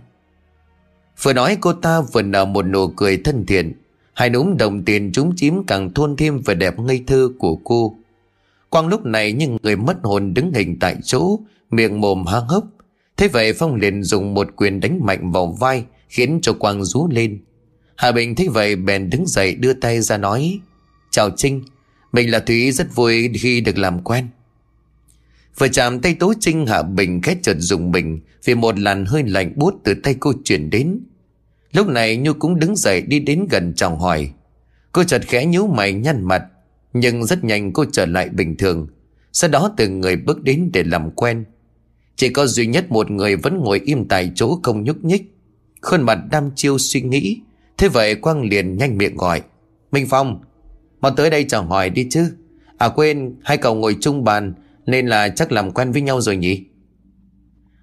Vừa nói cô ta vừa nở một nụ cười thân thiện. Hai núm đồng tiền chúng chím càng thôn thêm vẻ đẹp ngây thơ của cô. Quang lúc này những người mất hồn đứng hình tại chỗ, Miệng mồm há hốc. Thế vậy Phong liền dùng một quyền đánh mạnh vào vai, Khiến cho Quang rú lên. Hà Bình thấy vậy bèn đứng dậy đưa tay ra nói, Chào Trinh, Mình là Thúy rất vui khi được làm quen. Vừa chạm tay Tố Trinh Hạ Bình khét chợt dùng mình, Vì một làn hơi lạnh buốt từ tay cô chuyển đến. Lúc này Nhu cũng đứng dậy đi đến gần chồng hỏi. Cô chợt khẽ nhíu mày nhăn mặt, Nhưng rất nhanh cô trở lại bình thường. Sau đó từng người bước đến để làm quen. Chỉ có duy nhất một người vẫn ngồi im tại chỗ không nhúc nhích. Khuôn mặt đam chiêu suy nghĩ, Thế vậy Quang liền nhanh miệng gọi. Minh Phong, Mau tới đây chào hỏi đi chứ. À quên, hai cậu ngồi chung bàn, Nên là chắc làm quen với nhau rồi nhỉ?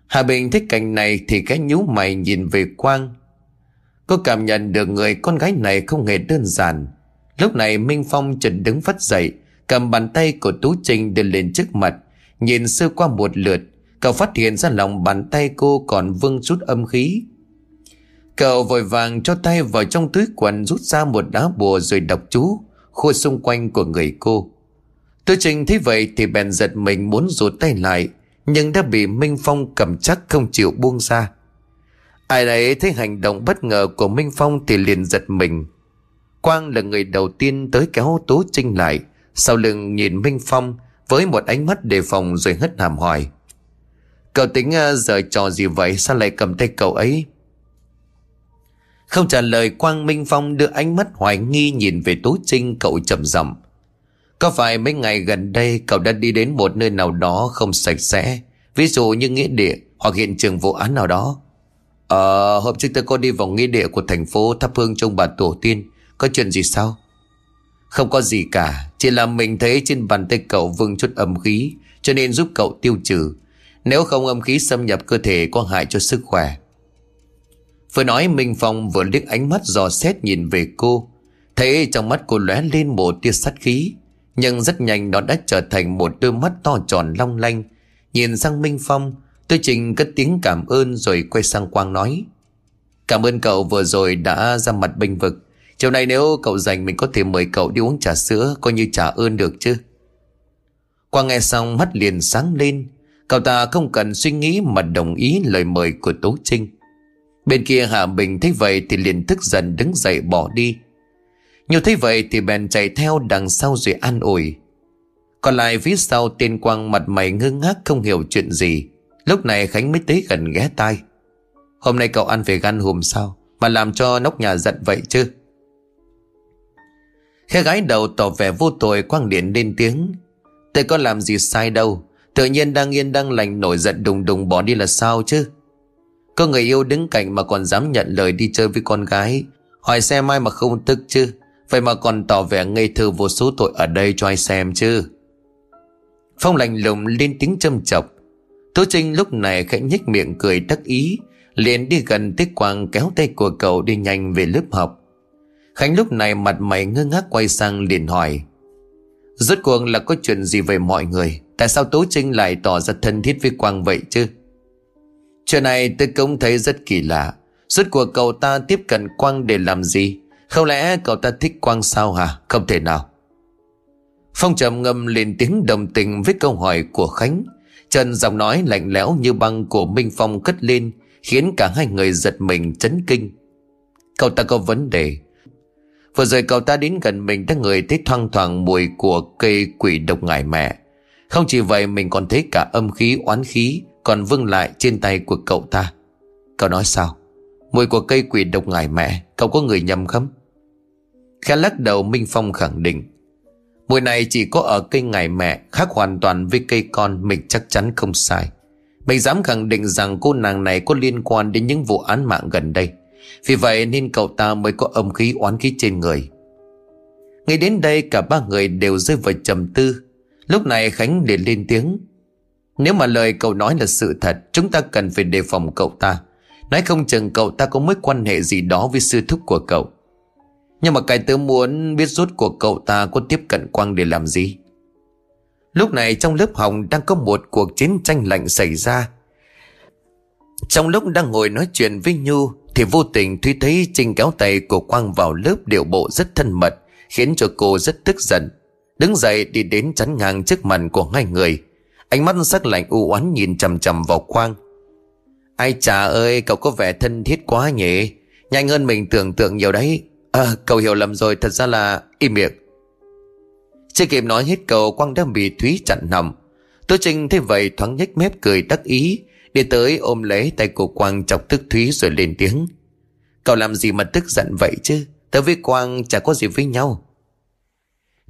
Hà Bình thích cảnh này Thì cái nhú mày nhìn về Quang. Cô cảm nhận được người con gái này không hề đơn giản Lúc này Minh Phong chợt đứng phát dậy Cầm bàn tay của Tú Trinh đưa lên trước mặt Nhìn sơ qua một lượt Cậu phát hiện ra lòng bàn tay cô còn vương chút âm khí Cậu vội vàng cho tay vào trong túi quần rút ra một đá bùa rồi đọc chú khô xung quanh của người cô. Tú Trình thấy vậy thì bèn giật mình muốn rụt tay lại, nhưng đã bị Minh Phong cầm chắc không chịu buông ra. Ai đấy thấy hành động bất ngờ của Minh Phong thì liền giật mình. Quang là người đầu tiên tới kéo Tố Trinh lại, Sau lưng nhìn Minh Phong Với một ánh mắt đề phòng rồi hất hàm hỏi. Cậu tính à, giờ trò gì vậy? Sao lại cầm tay cậu ấy? Không trả lời Quang Minh Phong đưa ánh mắt hoài nghi Nhìn về Tố Trinh cậu trầm giọng. Có phải mấy ngày gần đây Cậu đã đi đến một nơi nào đó không sạch sẽ? Ví dụ như nghĩa địa Hoặc hiện trường vụ án nào đó. Ờ hôm trước tôi có đi vào nghĩa địa của thành phố Thắp hương trong bà tổ tiên. Có chuyện gì sao? Không có gì cả, Chỉ là mình thấy trên bàn tay cậu vương chút âm khí, Cho nên giúp cậu tiêu trừ. Nếu không âm khí xâm nhập cơ thể Có hại cho sức khỏe. Vừa nói, Minh Phong vừa liếc ánh mắt dò xét nhìn về cô. Thấy trong mắt cô lóe lên một tia sắt khí, Nhưng rất nhanh nó đã trở thành một đôi mắt to tròn long lanh. Nhìn sang Minh Phong Tôi trình cất tiếng cảm ơn rồi quay sang Quang nói, Cảm ơn cậu vừa rồi đã ra mặt bênh vực. Chiều nay nếu cậu rảnh mình có thể mời cậu đi uống trà sữa, Coi như trả ơn được chứ. Quang nghe xong mắt liền sáng lên. Cậu ta không cần suy nghĩ mà đồng ý lời mời của Tố Trinh. Bên kia Hạ Bình thấy vậy thì liền tức giận đứng dậy bỏ đi. Nhiều thấy vậy thì bèn chạy theo đằng sau rồi an ủi. Còn lại phía sau, tên Quang mặt mày ngơ ngác không hiểu chuyện gì. Lúc này Khánh mới tới gần ghé tai. Hôm nay cậu ăn về gan hùm sao? Mà làm cho nóc nhà giận vậy chứ? Khe gái đầu tỏ vẻ vô tội quang điện lên tiếng. Tôi có làm gì sai đâu? Tự nhiên đang yên đang lành nổi giận đùng đùng bỏ đi là sao chứ? Có người yêu đứng cạnh mà còn dám nhận lời đi chơi với con gái. Hỏi xem ai mà không tức chứ? Vậy mà còn tỏ vẻ ngây thơ vô số tội ở đây cho ai xem chứ? Phong lạnh lùng lên tiếng châm chọc. Tố Trinh lúc này khẽ nhếch miệng cười đắc ý, liền đi gần tới Quang kéo tay của cậu đi nhanh về lớp học. Khánh lúc này mặt mày ngơ ngác quay sang liền hỏi, Rốt cuộc là có chuyện gì về mọi người? Tại sao Tố Trinh lại tỏ ra thân thiết với Quang vậy chứ? Chuyện này tôi cũng thấy rất kỳ lạ. Rốt cuộc cậu ta tiếp cận Quang để làm gì? Không lẽ cậu ta thích Quang sao hả? Không thể nào. Phong trầm ngâm lên tiếng đồng tình với câu hỏi của Khánh. Trần giọng nói lạnh lẽo như băng của Minh Phong cất lên, Khiến cả hai người giật mình chấn kinh. Cậu ta có vấn đề. Vừa rồi cậu ta đến gần mình đã người thấy thoang thoảng mùi của cây quỷ độc ngải mẹ. Không chỉ vậy, mình còn thấy cả âm khí, oán khí Còn vương lại trên tay của cậu ta. Cậu nói sao? Mùi của cây quỷ độc ngải mẹ, Cậu có người nhầm không? Khẽ lắc đầu, Minh Phong khẳng định. Mùi này chỉ có ở cây ngải mẹ, Khác hoàn toàn với cây con, Mình chắc chắn không sai. Mình dám khẳng định rằng cô nàng này Có liên quan đến những vụ án mạng gần đây. Vì vậy nên cậu ta mới có âm khí oán khí trên người. Ngay đến đây, cả ba người đều rơi vào trầm tư. Lúc này Khánh liền lên tiếng. Nếu mà lời cậu nói là sự thật, Chúng ta cần phải đề phòng cậu ta. Nói không chừng cậu ta có mối quan hệ gì đó với sư thúc của cậu nhưng mà cái tớ muốn biết rốt của cậu ta có tiếp cận Quang để làm gì? Lúc này trong lớp học đang có một cuộc chiến tranh lạnh xảy ra. Trong lúc đang ngồi nói chuyện với Nhu Thì vô tình Thúy thấy Trinh kéo tay của Quang vào lớp điệu bộ rất thân mật, Khiến cho cô rất tức giận. Đứng dậy đi đến chắn ngang trước mặt của hai người. Ánh mắt sắc lạnh u oán nhìn chầm chầm vào Quang. Ai chà ơi, cậu có vẻ thân thiết quá nhỉ? Nhanh hơn mình tưởng tượng nhiều đấy. À cậu hiểu lầm rồi, thật ra là im miệng. Chưa kịp nói hết cậu Quang đã bị Thúy chặn nằm. Tô Trinh thấy vậy thoáng nhếch mép cười đắc ý, Đi tới ôm lấy tay của Quang chọc tức Thúy rồi lên tiếng. Cậu làm gì mà tức giận vậy chứ? Tớ với Quang chả có gì với nhau.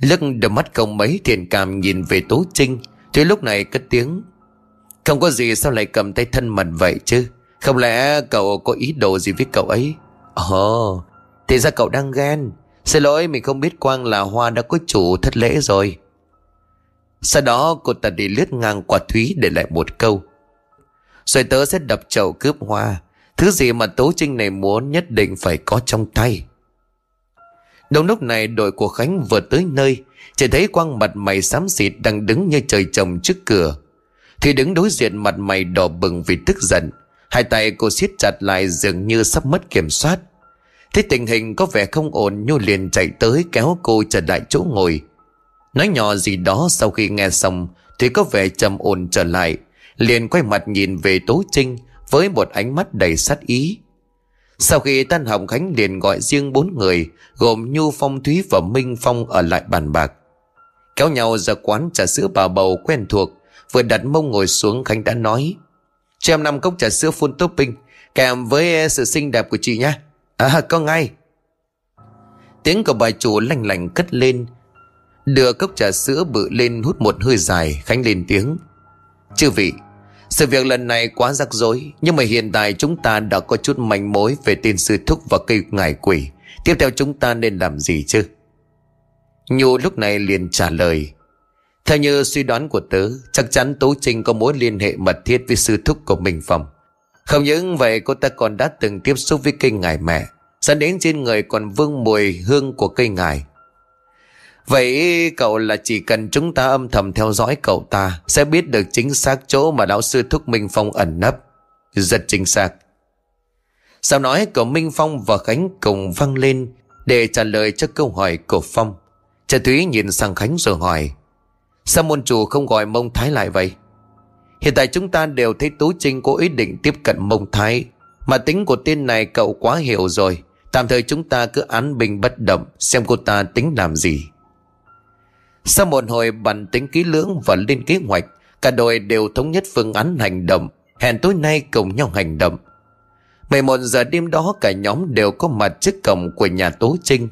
Lức đôi mắt không mấy thiện cảm nhìn về Tố Trinh, Thúy lúc này cất tiếng. Không có gì sao lại cầm tay thân mật vậy chứ? Không lẽ cậu có ý đồ gì với cậu ấy? Ồ thì ra cậu đang ghen. Xin lỗi, mình không biết Quang là Hoa đã có chủ thất lễ rồi. Sau đó, cô ta đi lướt ngang qua Thúy để lại một câu. Rồi tớ sẽ đập chậu cướp Hoa. Thứ gì mà Tố Trinh này muốn nhất định phải có trong tay. Đồng lúc này, đội của Khánh vừa tới nơi. Chỉ thấy Quang mặt mày xám xịt đang đứng như trời trồng trước cửa. Thì đứng đối diện mặt mày đỏ bừng vì tức giận. Hai tay cô siết chặt lại dường như sắp mất kiểm soát. Thấy tình hình có vẻ không ổn, Nhu liền chạy tới kéo cô trở lại chỗ ngồi. Nói nhỏ gì đó sau khi nghe xong, Thì có vẻ trầm ổn trở lại. Liền quay mặt nhìn về Tố Trinh Với một ánh mắt đầy sát ý. Sau khi tan học Khánh liền gọi riêng bốn người, Gồm Nhu Phong Thúy và Minh Phong ở lại bàn bạc. Kéo nhau ra quán trà sữa bà bầu quen thuộc, Vừa đặt mông ngồi xuống Khánh đã nói, Cho em năm cốc trà sữa full topping, Kèm với sự xinh đẹp của chị nhé À có ngay. Tiếng của bà chủ lanh lành cất lên. Đưa cốc trà sữa bự lên hút một hơi dài, Khánh lên tiếng. Chư vị, Sự việc lần này quá rắc rối, Nhưng mà hiện tại chúng ta đã có chút manh mối Về tên sư thúc và cây ngải quỷ. Tiếp theo chúng ta nên làm gì chứ? Nhu lúc này liền trả lời. Theo như suy đoán của tớ, Chắc chắn Tố Trinh có mối liên hệ mật thiết với sư thúc của mình phòng. Không những vậy, cô ta còn đã từng tiếp xúc với cây ngải mẹ, Dẫn đến trên người còn vương mùi hương của cây ngải. Vậy cậu là chỉ cần chúng ta âm thầm theo dõi cậu ta, Sẽ biết được chính xác chỗ mà lão sư Thúc Minh Phong ẩn nấp. Rất chính xác. Sao nói, cậu Minh Phong và Khánh cùng văng lên Để trả lời cho câu hỏi của Phong. Trần Thúy nhìn sang Khánh rồi hỏi, Sao môn chủ không gọi mông Thái lại vậy? Hiện tại chúng ta đều thấy Tú Trinh có ý định tiếp cận mông Thái. Mà tính của tên này cậu quá hiểu rồi. Tạm thời chúng ta cứ án bình bất động Xem cô ta tính làm gì. Sau một hồi bàn tính kỹ lưỡng và lên kế hoạch, cả đội đều thống nhất phương án hành động, hẹn tối nay cùng nhau hành động. 11 giờ đêm đó cả nhóm đều có mặt trước cổng của nhà Tố Trinh.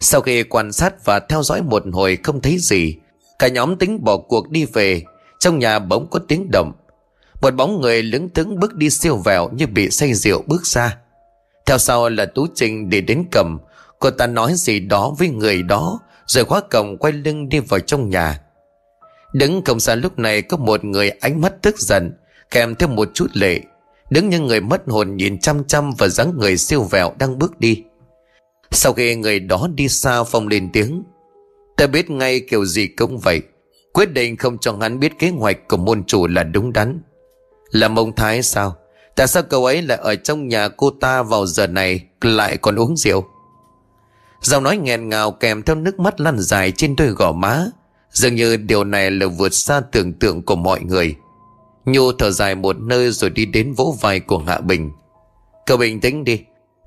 Sau khi quan sát và theo dõi một hồi không thấy gì, cả nhóm tính bỏ cuộc đi về, trong nhà bỗng có tiếng động. Một bóng người lững thững bước đi siêu vẹo như bị say rượu bước ra. Theo sau là Tú Trinh đi đến cầm, cô ta nói gì đó với người đó rồi khóa cổng quay lưng đi vào trong nhà. Đứng cổng xa lúc này có một người ánh mắt tức giận Kèm theo một chút lệ. Đứng như người mất hồn nhìn chăm chăm Và dáng người siêu vẹo đang bước đi. Sau khi người đó đi xa Phong lên tiếng Ta biết ngay kiểu gì cũng vậy. Quyết định không cho hắn biết kế hoạch của môn chủ là đúng đắn. Là mông thái sao? Tại sao cậu ấy lại ở trong nhà cô ta vào giờ này Lại còn uống rượu? Giọng nói nghẹn ngào kèm theo nước mắt lăn dài trên đôi gò má. Dường như điều này là vượt xa tưởng tượng của mọi người. Nhu thở dài một nơi rồi đi đến vỗ vai của Hạ Bình. Cậu bình tĩnh đi.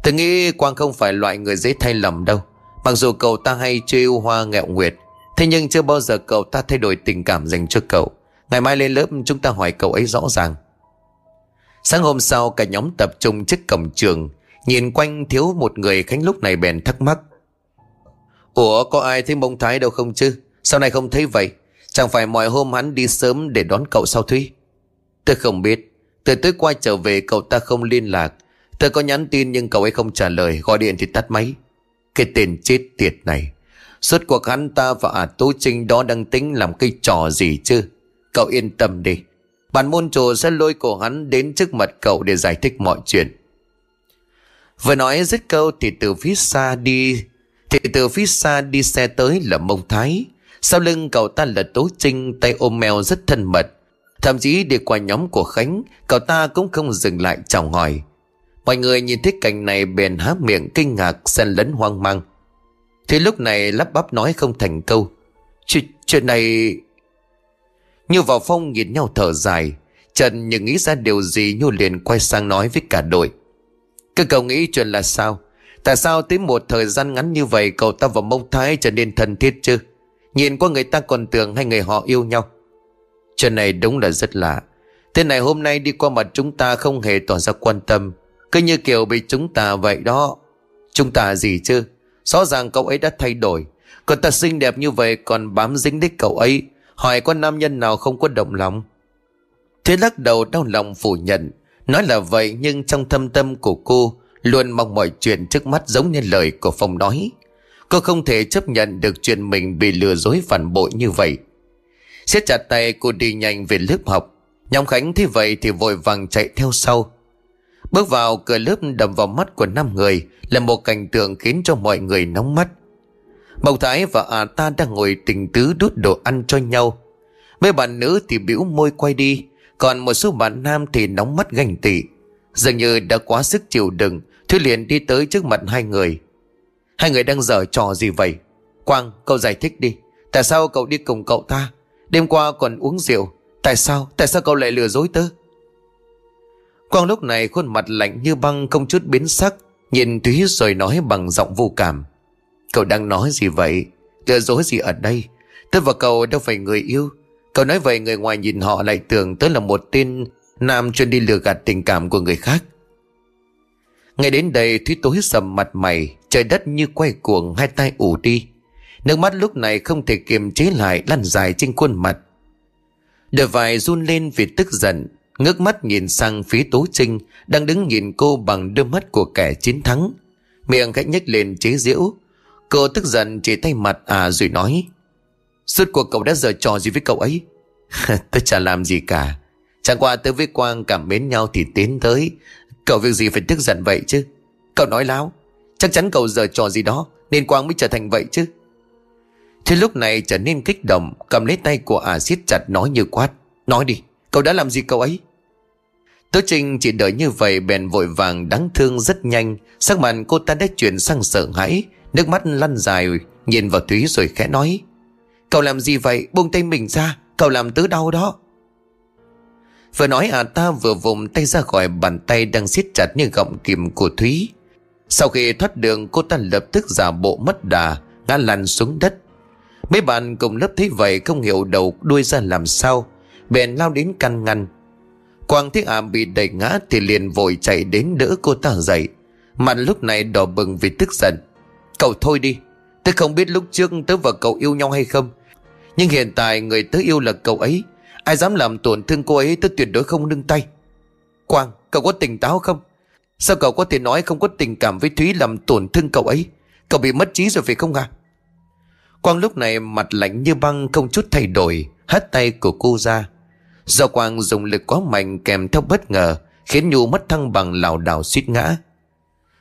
Tôi nghĩ Quang không phải loại người dễ thay lầm đâu. Mặc dù cậu ta hay chơi hoa nghẹo nguyệt Thế nhưng chưa bao giờ cậu ta thay đổi tình cảm dành cho cậu. Ngày mai lên lớp, chúng ta hỏi cậu ấy rõ ràng. Sáng hôm sau, cả nhóm tập trung trước cổng trường. Nhìn quanh thiếu một người Khánh lúc này bèn thắc mắc. Ủa, có ai thấy mông thái đâu không chứ? Sao này không thấy vậy? Chẳng phải mọi hôm hắn đi sớm để đón cậu sao Thúy? Tôi không biết. Từ tới qua trở về, cậu ta không liên lạc. Tôi có nhắn tin nhưng cậu ấy không trả lời. Gọi điện thì tắt máy. Cái tên chết tiệt này. Suốt cuộc hắn ta và à Tố Trinh đó đang tính làm cái trò gì chứ? Cậu yên tâm đi. Bản môn chủ sẽ lôi cổ hắn đến trước mặt cậu để giải thích mọi chuyện. Vừa nói dứt câu thì từ phía xa đi, thì từ phía xa đi xe tới là mông thái. Sau lưng cậu ta là Tố Trinh, Tay ôm mèo rất thân mật. Thậm chí đi qua nhóm của Khánh, Cậu ta cũng không dừng lại chào hỏi. Mọi người nhìn thấy cảnh này bèn há miệng kinh ngạc, xen lẫn hoang mang thế lúc này lắp bắp nói không thành câu Chuyện, chuyện này... Như vào phong nhìn nhau thở dài Trần nhưng nghĩ ra điều gì Nhu liền quay sang nói với cả đội Các cậu nghĩ chuyện là sao Tại sao tới một thời gian ngắn như vậy cậu ta và mông thái trở nên thân thiết chứ? Nhìn qua người ta còn tưởng hai người họ yêu nhau. Chuyện này đúng là rất lạ. Thế này hôm nay đi qua mặt chúng ta không hề tỏ ra quan tâm. Cứ như kiểu bị chúng ta vậy đó. Chúng ta gì chứ? Rõ ràng cậu ấy đã thay đổi. Cậu ta xinh đẹp như vậy còn bám dính đích cậu ấy. Hỏi có nam nhân nào không có động lòng? Thế lắc đầu đau lòng phủ nhận. Nói là vậy nhưng trong thâm tâm của cô Luôn mong mọi chuyện trước mắt giống như lời của Phong nói Cô không thể chấp nhận được chuyện mình bị lừa dối phản bội như vậy siết chặt tay cô đi nhanh về lớp học Nhóm Khánh thấy vậy thì vội vàng chạy theo sau Bước vào cửa lớp đầm vào mắt của năm người Là một cảnh tượng khiến cho mọi người nóng mắt. Mộc Thái và à ta đang ngồi tình tứ đút đồ ăn cho nhau. Mấy bạn nữ thì biểu môi quay đi, Còn một số bạn nam thì nóng mắt ganh tị. Dường như đã quá sức chịu đựng thứ liền đi tới trước mặt hai người. Hai người đang dở trò gì vậy? Quang, cậu giải thích đi. Tại sao cậu đi cùng cậu ta? Đêm qua còn uống rượu. Tại sao? Tại sao cậu lại lừa dối tớ? Quang lúc này khuôn mặt lạnh như băng, Không chút biến sắc, Nhìn Thúy rồi nói bằng giọng vô cảm. Cậu đang nói gì vậy? Tựa dối gì ở đây? Tớ và cậu đâu phải người yêu. Cậu nói vậy người ngoài nhìn họ lại tưởng tớ là một tên Nam chuyên đi lừa gạt tình cảm của người khác. Ngay đến đây, Thúy tối sầm mặt mày, Trời đất như quay cuồng, hai tay ủ đi. Nước mắt lúc này không thể kiềm chế lại, Lăn dài trên khuôn mặt. Đôi vai run lên vì tức giận. Ngước mắt nhìn sang phía Tố Trinh, Đang đứng nhìn cô bằng đôi mắt của kẻ chiến thắng. Miệng khẽ nhếch lên chế giễu. Cô tức giận chỉ tay mặt à rồi nói, Suốt cuộc cậu đã giờ trò gì với cậu ấy? Tớ chả làm gì cả. Chẳng qua tớ với Quang cảm mến nhau thì tiến tới. Cậu việc gì phải tức giận vậy chứ? Cậu nói láo, Chắc chắn cậu giờ trò gì đó, Nên Quang mới trở thành vậy chứ. Thế lúc này trở nên kích động, Cầm lấy tay của ả siết chặt nói như quát, Nói đi, cậu đã làm gì cậu ấy? Tố Trinh chỉ đợi như vậy, bèn vội vàng đáng thương rất nhanh. Sắc mặt cô ta đã chuyển sang sợ hãi, Nước mắt lăn dài, Nhìn vào Thúy rồi khẽ nói, Cậu làm gì vậy? Buông tay mình ra, Cậu làm tứ đau đó. Vừa nói à ta vừa vùng tay ra khỏi bàn tay đang siết chặt như gọng kìm của Thúy. Sau khi thoát đường, cô ta lập tức giả bộ mất đà, Ngã lăn xuống đất. Mấy bạn cùng lớp thấy vậy không hiểu đầu đuôi ra làm sao, Bèn lao đến căn ngăn. Quang thấy ảm bị đẩy ngã thì liền vội chạy đến đỡ cô ta dậy. Mặt lúc này đỏ bừng vì tức giận. Cậu thôi đi tớ không biết lúc trước tớ và cậu yêu nhau hay không, Nhưng hiện tại người tớ yêu là cậu ấy. Ai dám làm tổn thương cô ấy, tớ tuyệt đối không nâng tay. Quang, cậu có tỉnh táo không? Sao cậu có thể nói không có tình cảm với Thúy làm tổn thương cậu ấy? Cậu bị mất trí rồi phải không à Quang lúc này mặt lạnh như băng, không chút thay đổi, Hất tay của cô ra. Do Quang dùng lực quá mạnh kèm theo bất ngờ, Khiến Nhu mất thăng bằng lảo đảo suýt ngã.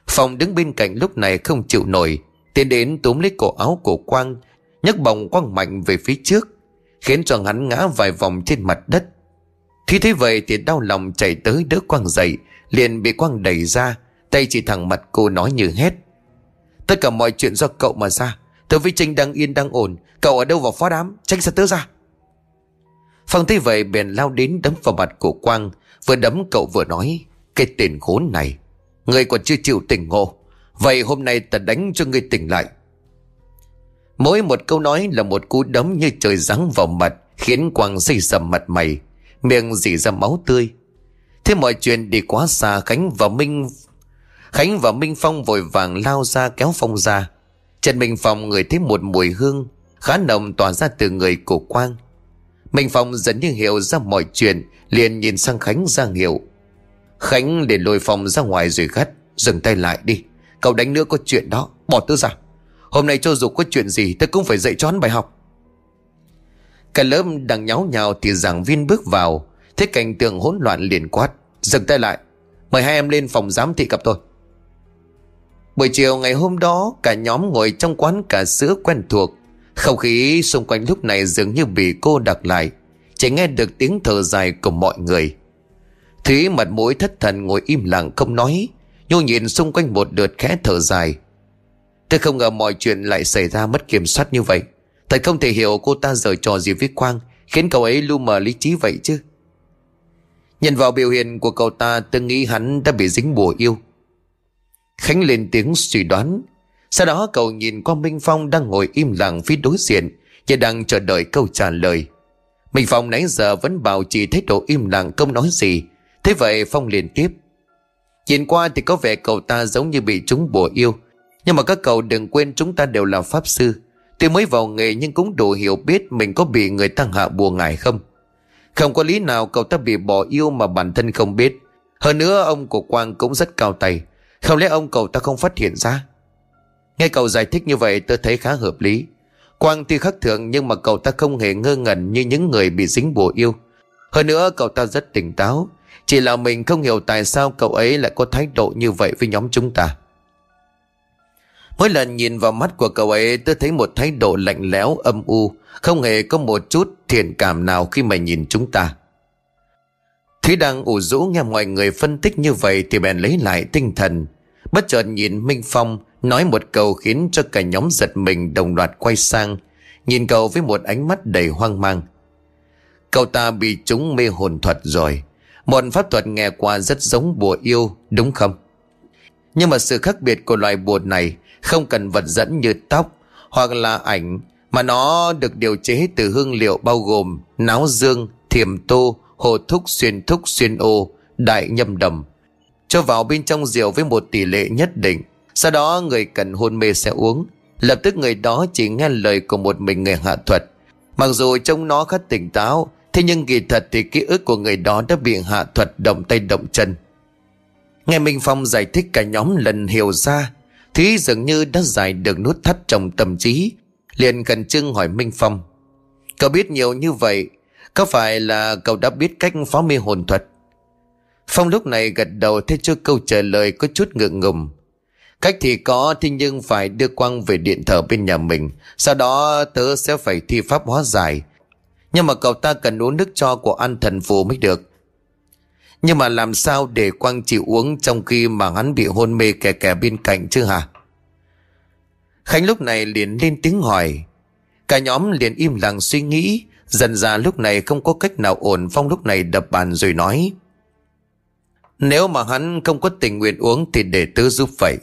Phòng đứng bên cạnh lúc này không chịu nổi, Tiến đến túm lấy cổ áo của Quang, nhấc bồng Quang mạnh về phía trước, Khiến cho hắn ngã vài vòng trên mặt đất. Khi thấy vậy thì đau lòng chạy tới đỡ Quang dậy, Liền bị Quang đẩy ra, Tay chỉ thẳng mặt cô nói như hét. Tất cả mọi chuyện do cậu mà ra, Tớ với Trinh đang yên đang ổn, Cậu ở đâu vào phó đám? Tránh xa tớ ra. Phong thấy vậy bèn lao đến đấm vào mặt của Quang, Vừa đấm cậu vừa nói, Cái tên khốn này, Người còn chưa chịu tỉnh ngộ, Vậy hôm nay ta đánh cho ngươi tỉnh lại. Mỗi một câu nói là một cú đấm như trời giáng vào mặt, Khiến Quang xây sầm mặt mày, Miệng dỉ ra máu tươi. Thế mọi chuyện đi quá xa, Khánh và Minh, Khánh và Minh Phong vội vàng lao ra kéo Phong ra. Trần Minh Phong người thấy một mùi hương Khá nồng tỏa ra từ người của Quang. Minh Phong dần như hiểu ra mọi chuyện, Liền nhìn sang Khánh ra hiệu Khánh để lôi Phong ra ngoài rồi gắt, Dừng tay lại đi. Cậu đánh nữa có chuyện đó, Bỏ tớ ra. Hôm nay cho dù có chuyện gì, Tớ cũng phải dạy cho hắn bài học. Cả lớp đang nháo nhào Thì giảng viên bước vào. Thế cảnh tượng hỗn loạn liền quát, Dừng tay lại, Mời hai em lên phòng giám thị gặp tôi. Buổi chiều ngày hôm đó, Cả nhóm ngồi trong quán cà sữa quen thuộc. Không khí xung quanh lúc này dường như bị cô đặt lại. Chỉ nghe được tiếng thở dài của mọi người. Thúy mặt mũi thất thần ngồi im lặng không nói. Nhu nhìn xung quanh một đợt khẽ thở dài. Tôi không ngờ mọi chuyện lại xảy ra mất kiểm soát như vậy. Thật không thể hiểu cô ta giở trò gì với Quang, Khiến cậu ấy lu mờ lý trí vậy chứ. Nhìn vào biểu hiện của cậu ta, Tôi nghĩ hắn đã bị dính bùa yêu. Khánh lên tiếng suy đoán. Sau đó cậu nhìn qua Minh Phong đang ngồi im lặng phía đối diện Và đang chờ đợi câu trả lời. Minh Phong nãy giờ vẫn bảo chỉ thấy độ im lặng, không nói gì. Thế vậy Phong liền tiếp. Nhìn qua thì có vẻ cậu ta giống như bị chúng bùa yêu. Nhưng mà các cậu đừng quên chúng ta đều là pháp sư. Tuy mới vào nghề nhưng cũng đủ hiểu biết Mình có bị người ta hạ bùa ngài không. Không có lý nào cậu ta bị bỏ yêu mà bản thân không biết. Hơn nữa ông của Quang cũng rất cao tay. Không lẽ ông cậu ta không phát hiện ra? Nghe cậu giải thích như vậy, tôi thấy khá hợp lý. Quang tuy khắc thường, nhưng mà cậu ta không hề ngơ ngẩn như những người bị dính bùa yêu. Hơn nữa, cậu ta rất tỉnh táo. Chỉ là mình không hiểu tại sao cậu ấy lại có thái độ như vậy với nhóm chúng ta. Mỗi lần nhìn vào mắt của cậu ấy, tôi thấy một thái độ lạnh lẽo, âm u. Không hề có một chút thiện cảm nào khi mà nhìn chúng ta. Thúy đang ủ rũ nghe mọi người phân tích như vậy thì bèn lấy lại tinh thần. Bất chợt nhìn Minh Phong nói một câu khiến cho cả nhóm giật mình đồng loạt quay sang Nhìn cậu với một ánh mắt đầy hoang mang Cậu ta bị chúng mê hồn thuật rồi Một pháp thuật nghe qua rất giống bùa yêu đúng không? Nhưng mà sự khác biệt của loại bùa này không cần vật dẫn như tóc hoặc là ảnh Mà nó được điều chế từ hương liệu bao gồm náo dương, thiềm tô, hồ thúc xuyên thúc xuyên ô, đại nhâm đầm. Cho vào bên trong rượu với một tỷ lệ nhất định. Sau đó người cần hôn mê sẽ uống. Lập tức người đó chỉ nghe lời của một mình người hạ thuật. Mặc dù trông nó khá tỉnh táo, thế nhưng kỳ thật thì ký ức của người đó đã bị hạ thuật động tay động chân. Nghe Minh Phong giải thích cả nhóm lần hiểu ra, Thúy dường như đã giải được nút thắt trong tâm trí, liền khẩn trương hỏi Minh Phong. Cậu biết nhiều như vậy, có phải là cậu đã biết cách phá mê hồn thuật? Phong lúc này gật đầu thế cho câu trả lời có chút ngượng ngùng. Cách thì có, thế nhưng phải đưa Quang về điện thờ bên nhà mình. Sau đó, tớ sẽ phải thi pháp hóa giải. Nhưng mà cậu ta cần uống nước cho của ăn thần phù mới được. Nhưng mà làm sao để Quang chịu uống Trong khi mà hắn bị hôn mê kè kè bên cạnh chứ hả? Khánh lúc này liền lên tiếng hỏi. Cả nhóm liền im lặng suy nghĩ. Dần ra lúc này không có cách nào ổn, Phong lúc này đập bàn rồi nói. Nếu mà hắn không có tình nguyện uống Thì để tớ giúp vậy.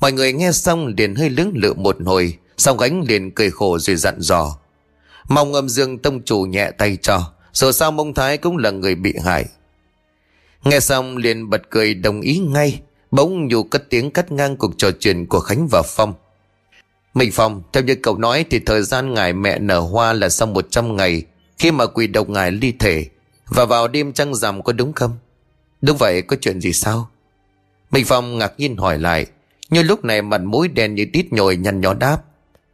Mọi người nghe xong liền hơi lưỡng lự một hồi Xong gánh liền cười khổ rồi dặn dò. Mong âm dương tông chủ nhẹ tay cho, Dù sao mông thái cũng là người bị hại. Nghe xong liền bật cười đồng ý ngay, Bỗng nhủ cất tiếng cắt ngang cuộc trò chuyện của Khánh và Phong. Minh Phong, Theo như cậu nói thì thời gian ngài mẹ nở hoa là sau 100 ngày, Khi mà quỷ độc ngài ly thể, Và vào đêm trăng rằm có đúng không? Đúng vậy, có chuyện gì sao? Minh Phong ngạc nhiên hỏi lại như lúc này mặt mũi đen như tít nhồi nhăn nhó đáp.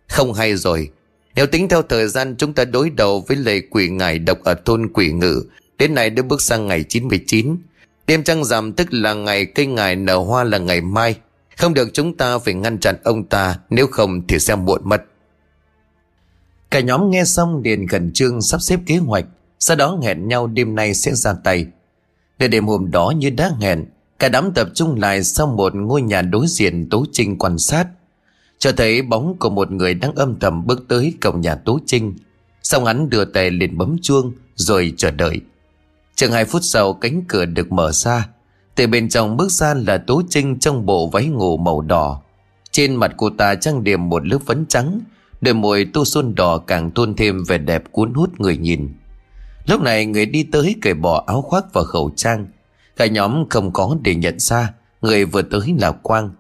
Không hay rồi. Nếu tính theo thời gian, chúng ta đối đầu với lệ quỷ ngài độc ở thôn quỷ ngự. Đến nay đã bước sang ngày 99 Đêm trăng rằm tức là ngày cây ngài nở hoa là ngày mai. Không được chúng ta phải ngăn chặn ông ta, Nếu không thì sẽ muộn mất. Cả nhóm nghe xong liền khẩn trương sắp xếp kế hoạch, Sau đó hẹn nhau đêm nay sẽ ra tay. Để đêm hôm đó như đã hẹn Cả đám tập trung lại sau một ngôi nhà đối diện Tố Trinh quan sát. Cho thấy bóng của một người đang âm thầm bước tới cổng nhà Tố Trinh. Xong hắn đưa tay liền bấm chuông, Rồi chờ đợi. Chừng hai phút sau, cánh cửa được mở ra. Từ bên trong bước ra là Tố Trinh trong bộ váy ngủ màu đỏ. Trên mặt cô ta trang điểm một lớp phấn trắng, Đôi môi tô xuân đỏ càng tôn thêm vẻ đẹp cuốn hút người nhìn. Lúc này người đi tới cởi bỏ áo khoác và khẩu trang. Cả nhóm không có để nhận ra, Người vừa tới là Quang.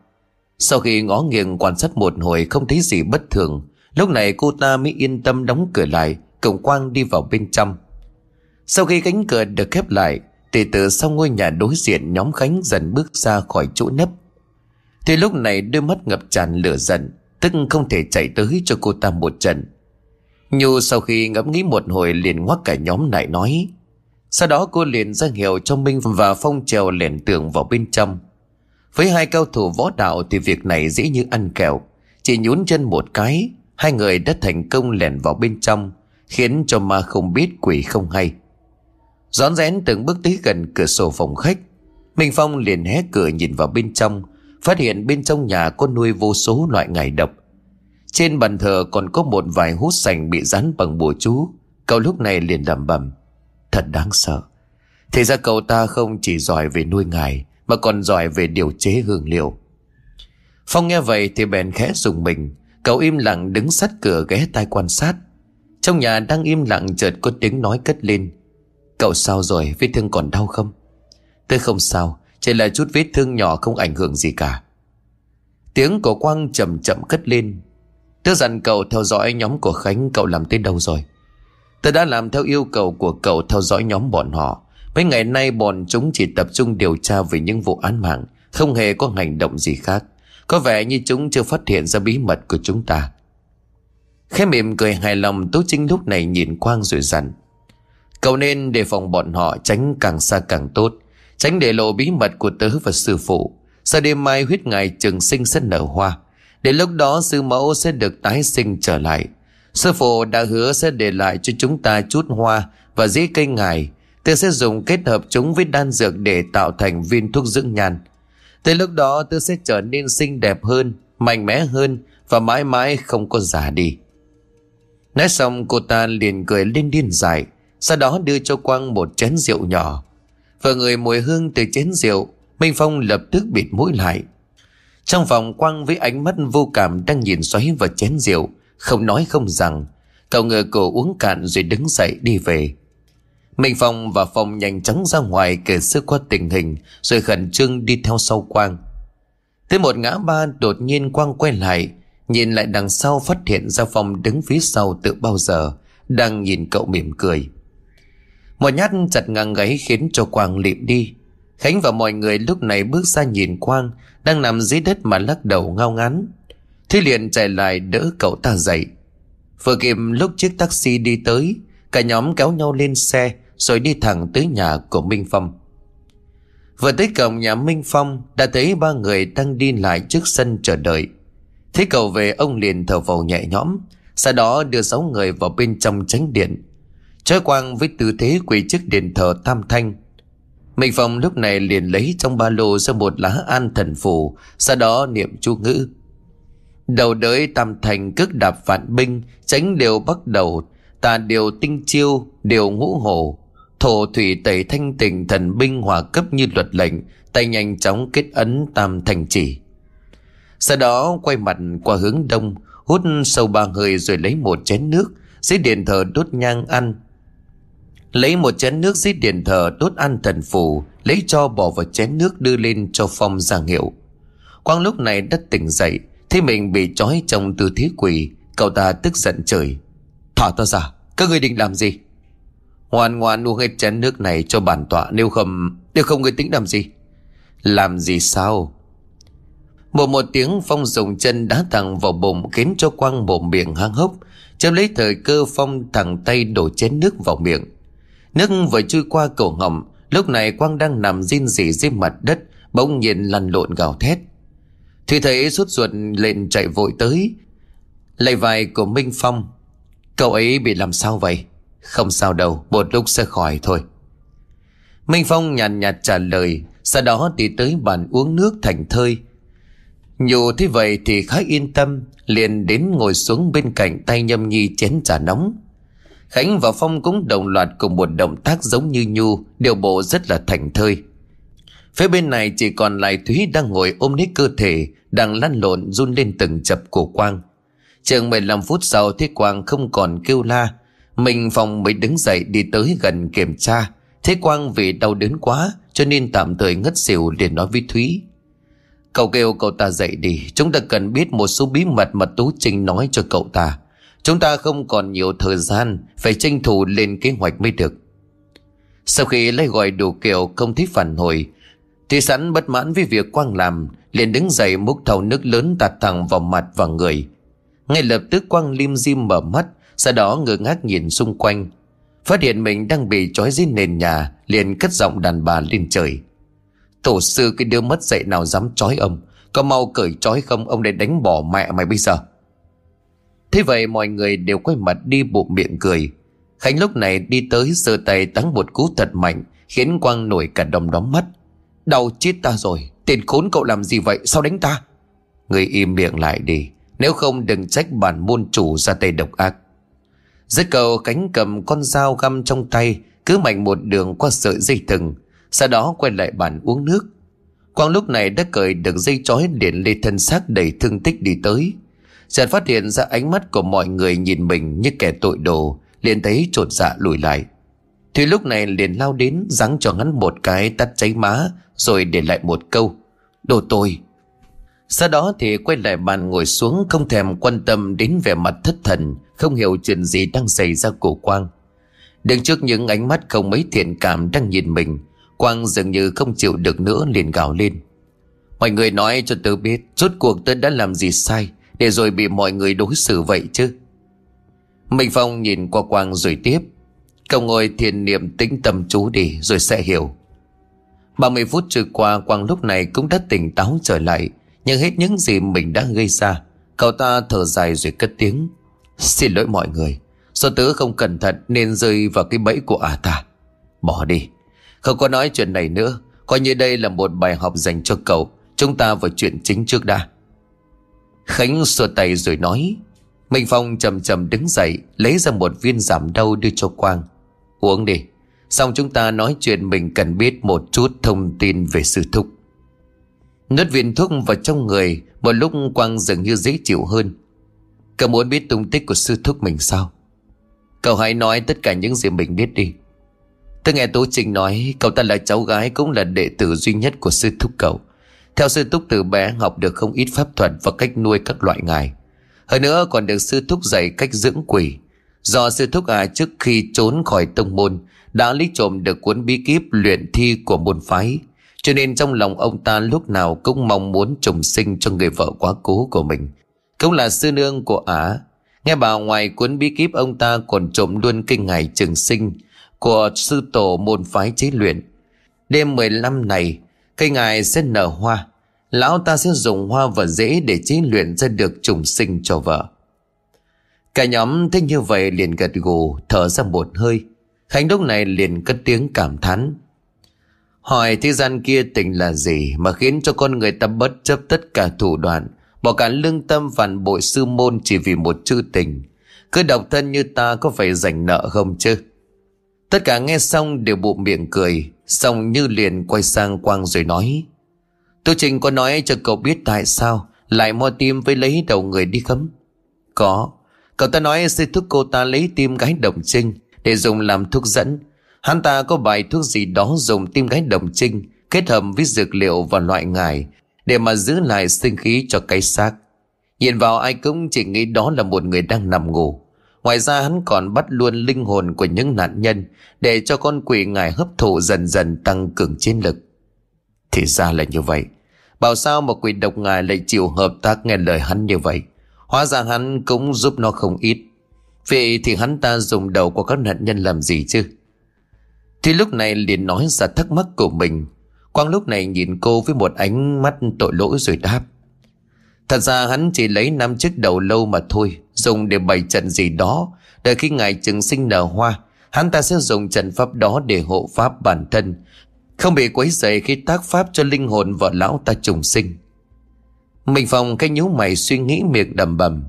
Sau khi ngó nghiêng quan sát một hồi Không thấy gì bất thường, Lúc này cô ta mới yên tâm đóng cửa lại, Cùng Quang đi vào bên trong. Sau khi cánh cửa được khép lại, Thì từ sau ngôi nhà đối diện Nhóm Khánh dần bước ra khỏi chỗ nấp. Thì lúc này đôi mắt ngập tràn lửa giận, Tức không thể chạy tới cho cô ta một trận. Nhu sau khi ngẫm nghĩ một hồi liền ngoắc cả nhóm lại nói sau đó cô liền ra hiệu cho Minh và Phong trèo lẻn tường vào bên trong. Với hai cao thủ võ đạo thì việc này dễ như ăn kẹo. Chỉ nhún chân một cái, hai người đã thành công lẻn vào bên trong, khiến cho ma không biết quỷ không hay. Rón rén từng bước tới gần cửa sổ phòng khách. Minh Phong liền hé cửa nhìn vào bên trong, phát hiện bên trong nhà có nuôi vô số loại ngải độc. Trên bàn thờ còn có một vài hút sành bị dán bằng bùa chú. Cậu lúc này liền lẩm bẩm Thật đáng sợ. Thì ra cậu ta không chỉ giỏi về nuôi ngài, Mà còn giỏi về điều chế hương liệu. Phong nghe vậy thì bèn khẽ dùng mình. Cậu im lặng đứng sát cửa ghé tai quan sát. Trong nhà đang im lặng chợt có tiếng nói cất lên. Cậu sao rồi? Vết thương còn đau không? Tôi không sao, Chỉ là chút vết thương nhỏ không ảnh hưởng gì cả. Tiếng của Quang chậm chậm cất lên. Tớ dặn cậu theo dõi nhóm của Khánh, Cậu làm tới đâu rồi? Tôi đã làm theo yêu cầu của cậu theo dõi nhóm bọn họ. Mấy ngày nay bọn chúng chỉ tập trung điều tra về những vụ án mạng, không hề có hành động gì khác. Có vẻ như chúng chưa phát hiện ra bí mật của chúng ta. Khẽ mỉm cười hài lòng Tố Trinh lúc này nhìn Quang rồi dặn. Cậu nên đề phòng bọn họ tránh càng xa càng tốt. Tránh để lộ bí mật của tớ và sư phụ. Sau đêm mai huyết ngài trường sinh sẽ nở hoa. Để lúc đó sư mẫu sẽ được tái sinh trở lại. Sư phụ đã hứa sẽ để lại cho chúng ta chút hoa và dĩ cây ngài. Tôi sẽ dùng kết hợp chúng với đan dược để tạo thành viên thuốc dưỡng nhan. Tới lúc đó tôi sẽ trở nên xinh đẹp hơn, mạnh mẽ hơn và mãi mãi không có già đi. Nói xong cô ta liền cười lên điên dài, sau đó đưa cho Quang một chén rượu nhỏ. Vừa người mùi hương từ chén rượu, Minh Phong lập tức bịt mũi lại. Trong phòng Quang với ánh mắt vô cảm đang nhìn xoáy vào chén rượu, không nói không rằng, Cậu ngựa cổ uống cạn rồi đứng dậy đi về. Minh Phong và Phong nhanh chóng ra ngoài kể sơ qua tình hình, Rồi khẩn trương đi theo sau Quang. Tới một ngã ba đột nhiên Quang quay lại, Nhìn lại đằng sau phát hiện ra Phong đứng phía sau từ bao giờ, Đang nhìn cậu mỉm cười. Một nhát chặt ngang gáy khiến cho Quang lịm đi. Khánh và mọi người lúc này bước ra nhìn Quang, Đang nằm dưới đất mà lắc đầu ngao ngán. Thế liền chạy lại đỡ cậu ta dậy. Vừa kịp lúc chiếc taxi đi tới, Cả nhóm kéo nhau lên xe, Rồi đi thẳng tới nhà của Minh Phong. Vừa tới cổng nhà Minh Phong, Đã thấy ba người đang đi lại trước sân chờ đợi. Thấy cậu về, ông liền thở vào nhẹ nhõm, Sau đó đưa sáu người vào bên trong tránh điện. Trói quang với tư thế quỳ trước điện thờ tam thanh. Minh Phong lúc này liền lấy trong ba lô ra một lá an thần phù, Sau đó niệm chú ngữ. Đầu đới tam thành cước đạp vạn binh, Tránh đều bắt đầu. Tà điều tinh chiêu Điều ngũ hổ. Thổ thủy tẩy thanh tình thần binh hòa cấp như luật lệnh, Tay nhanh chóng kết ấn tam thành chỉ. Sau đó quay mặt qua hướng đông, Hút sâu ba hơi rồi lấy một chén nước Dưới điện thờ đốt nhang ăn. Lấy một chén nước dưới điện thờ đốt ăn thần phù, Lấy cho bỏ vào chén nước đưa lên cho Phong giảng hiệu. Quang lúc này đã tỉnh dậy Thấy mình bị trói trong tư thế quỷ, Cậu ta tức giận trời. Thả ta ra, Các người định làm gì? Ngoan ngoan uống hết chén nước này cho bản tọa, Nếu không Nếu không người tính làm gì? Làm gì sao? Một một tiếng Phong dùng chân đá thẳng vào bụng Khiến cho Quang bụng miệng hang hốc, Chấm lấy thời cơ Phong thẳng tay đổ chén nước vào miệng. Nước vừa trôi qua cổ họng Lúc này Quang đang nằm rên rỉ dưới mặt đất, Bỗng nhiên lăn lộn gào thét. Thùy thấy sốt ruột lên chạy vội tới. Lấy vai của Minh Phong. Cậu ấy bị làm sao vậy? Không sao đâu Một lúc sẽ khỏi thôi. Minh Phong nhàn nhạt, nhạt trả lời Sau đó đi tới bàn uống nước thành thơi. Dù thế vậy thì khá yên tâm Liền đến ngồi xuống bên cạnh tay nhâm nhi chén trà nóng. Khánh và Phong cũng đồng loạt cùng một động tác giống như Nhu Điều bộ rất là thành thơi. Phía bên này chỉ còn lại Thúy đang ngồi ôm lấy cơ thể, Đang lăn lộn run lên từng chập của Quang. Chừng 15 phút sau thấy Quang không còn kêu la. Mình phòng mới đứng dậy đi tới gần kiểm tra. Thế Quang vì đau đớn quá, Cho nên tạm thời ngất xỉu để nói với Thúy. Cậu kêu cậu ta dậy đi, Chúng ta cần biết một số bí mật mà Tú Trinh nói cho cậu ta. Chúng ta không còn nhiều thời gian, Phải tranh thủ lên kế hoạch mới được. Sau khi lấy gọi đủ kiểu không thấy phản hồi thì sẵn bất mãn với việc Quang làm, liền đứng dậy múc thầu nước lớn tạt thẳng vào mặt và người. Ngay lập tức Quang lim dim mở mắt, Sau đó ngơ ngác nhìn xung quanh. Phát hiện mình đang bị trói dưới nền nhà, Liền cất giọng đàn bà lên trời. Tổ sư, cái đứa mất dậy nào dám trói ông? Có mau cởi trói không? Ông để đánh bỏ mẹ mày bây giờ. Thế vậy mọi người đều quay mặt đi bụng miệng cười. Khánh lúc này đi tới sơ tay tắng một cú thật mạnh, Khiến Quang nổi cả đồng đóm mắt. Đau chết ta rồi. Tiền khốn cậu làm gì vậy? Sao đánh ta? Người im miệng lại đi. Nếu không, đừng trách bản môn chủ ra tay độc ác. Dứt cầu cánh cầm con dao găm trong tay, Cứ mạnh một đường qua sợi dây thừng, Sau đó quay lại bàn uống nước. Quang lúc này đã cởi được dây chói liền lê thân xác đầy thương tích đi tới. Giật phát hiện ra ánh mắt của mọi người nhìn mình như kẻ tội đồ, liền thấy trột dạ lùi lại. Thì lúc này liền lao đến giáng cho hắn một cái tắt cháy má, Rồi để lại một câu, Đồ tôi. Sau đó thì quay lại bàn ngồi xuống, Không thèm quan tâm đến vẻ mặt thất thần, Không hiểu chuyện gì đang xảy ra của Quang. Đứng trước những ánh mắt không mấy thiện cảm đang nhìn mình, Quang dường như không chịu được nữa liền gào lên. Mọi người nói cho tớ biết, Rốt cuộc tớ đã làm gì sai Để rồi bị mọi người đối xử vậy chứ? Minh Phong nhìn qua Quang rồi tiếp Cậu ngồi thiền niệm tĩnh tâm chú đi, Rồi sẽ hiểu. 30 phút trôi qua, Quang lúc này cũng đã tỉnh táo trở lại, Nhưng hết những gì mình đã gây ra, Cậu ta thở dài rồi cất tiếng. Xin lỗi mọi người, Do tớ không cẩn thận nên rơi vào cái bẫy của ả ta. Bỏ đi. Không có nói chuyện này nữa, Coi như đây là một bài học dành cho cậu. Chúng ta vào chuyện chính trước đã. Khánh xua tay rồi nói. Minh Phong chậm chậm đứng dậy, Lấy ra một viên giảm đau đưa cho Quang. Uống đi. Xong chúng ta nói chuyện mình cần biết một chút thông tin về sư thúc. Nuốt viên thuốc vào trong người, Một lúc Quang dường như dễ chịu hơn. Cậu muốn biết tung tích của sư thúc mình sao? Cậu hãy nói tất cả những gì mình biết đi. Tôi nghe Tố Trinh nói, Cậu ta là cháu gái cũng là đệ tử duy nhất của sư thúc cậu. Theo sư thúc từ bé, học được không ít pháp thuật Và cách nuôi các loại ngài. Hơn nữa còn được sư thúc dạy cách dưỡng quỷ. Do sư thúc à trước khi trốn khỏi tông môn Đã lấy trộm được cuốn bí kíp luyện thi của môn phái Cho nên trong lòng ông ta lúc nào cũng mong muốn trùng sinh cho người vợ quá cố của mình Cũng là sư nương của ả Nghe bảo ngoài cuốn bí kíp ông ta còn trộm luôn kinh ngài trường sinh của sư tổ môn phái chế luyện. Đêm 15 này, cây ngài sẽ nở hoa. Lão ta sẽ dùng hoa và rễ để chế luyện ra được trùng sinh cho vợ. Cả nhóm thấy như vậy liền gật gù, thở ra một hơi. Khánh lúc này liền cất tiếng cảm thán. Hỏi thế gian kia tình là gì mà khiến cho con người ta bất chấp tất cả thủ đoạn, bỏ cả lương tâm phản bội sư môn chỉ vì một chữ tình. Cứ độc thân như ta có phải rảnh nợ không chứ? Tất cả nghe xong đều bụng miệng cười Xong như liền quay sang Quang rồi nói Tô Trình có nói cho cậu biết tại sao Lại mo tim với lấy đầu người đi khấm Có Cậu ta nói sẽ thúc cô ta lấy tim gái đồng trinh Để dùng làm thuốc dẫn Hắn ta có bài thuốc gì đó dùng tim gái đồng trinh Kết hợp với dược liệu và loại ngải Để mà giữ lại sinh khí cho cái xác Nhìn vào ai cũng chỉ nghĩ đó là một người đang nằm ngủ Ngoài ra hắn còn bắt luôn linh hồn của những nạn nhân để cho con quỷ ngài hấp thụ dần dần tăng cường chiến lực. Thì ra là như vậy. Bảo sao mà quỷ độc ngài lại chịu hợp tác nghe lời hắn như vậy. Hóa ra hắn cũng giúp nó không ít. Vậy thì hắn ta dùng đầu của các nạn nhân làm gì chứ? Thì lúc này liền nói ra thắc mắc của mình. Quang lúc này nhìn cô với một ánh mắt tội lỗi rồi đáp. Thật ra hắn chỉ lấy năm chiếc đầu lâu mà thôi, Dùng để bày trận gì đó Đợi khi ngài trừng sinh nở hoa, Hắn ta sẽ dùng trận pháp đó để hộ pháp bản thân Không bị quấy rầy khi tác pháp cho linh hồn vợ lão ta trùng sinh mình phòng cái nhíu mày suy nghĩ miệng đầm bầm.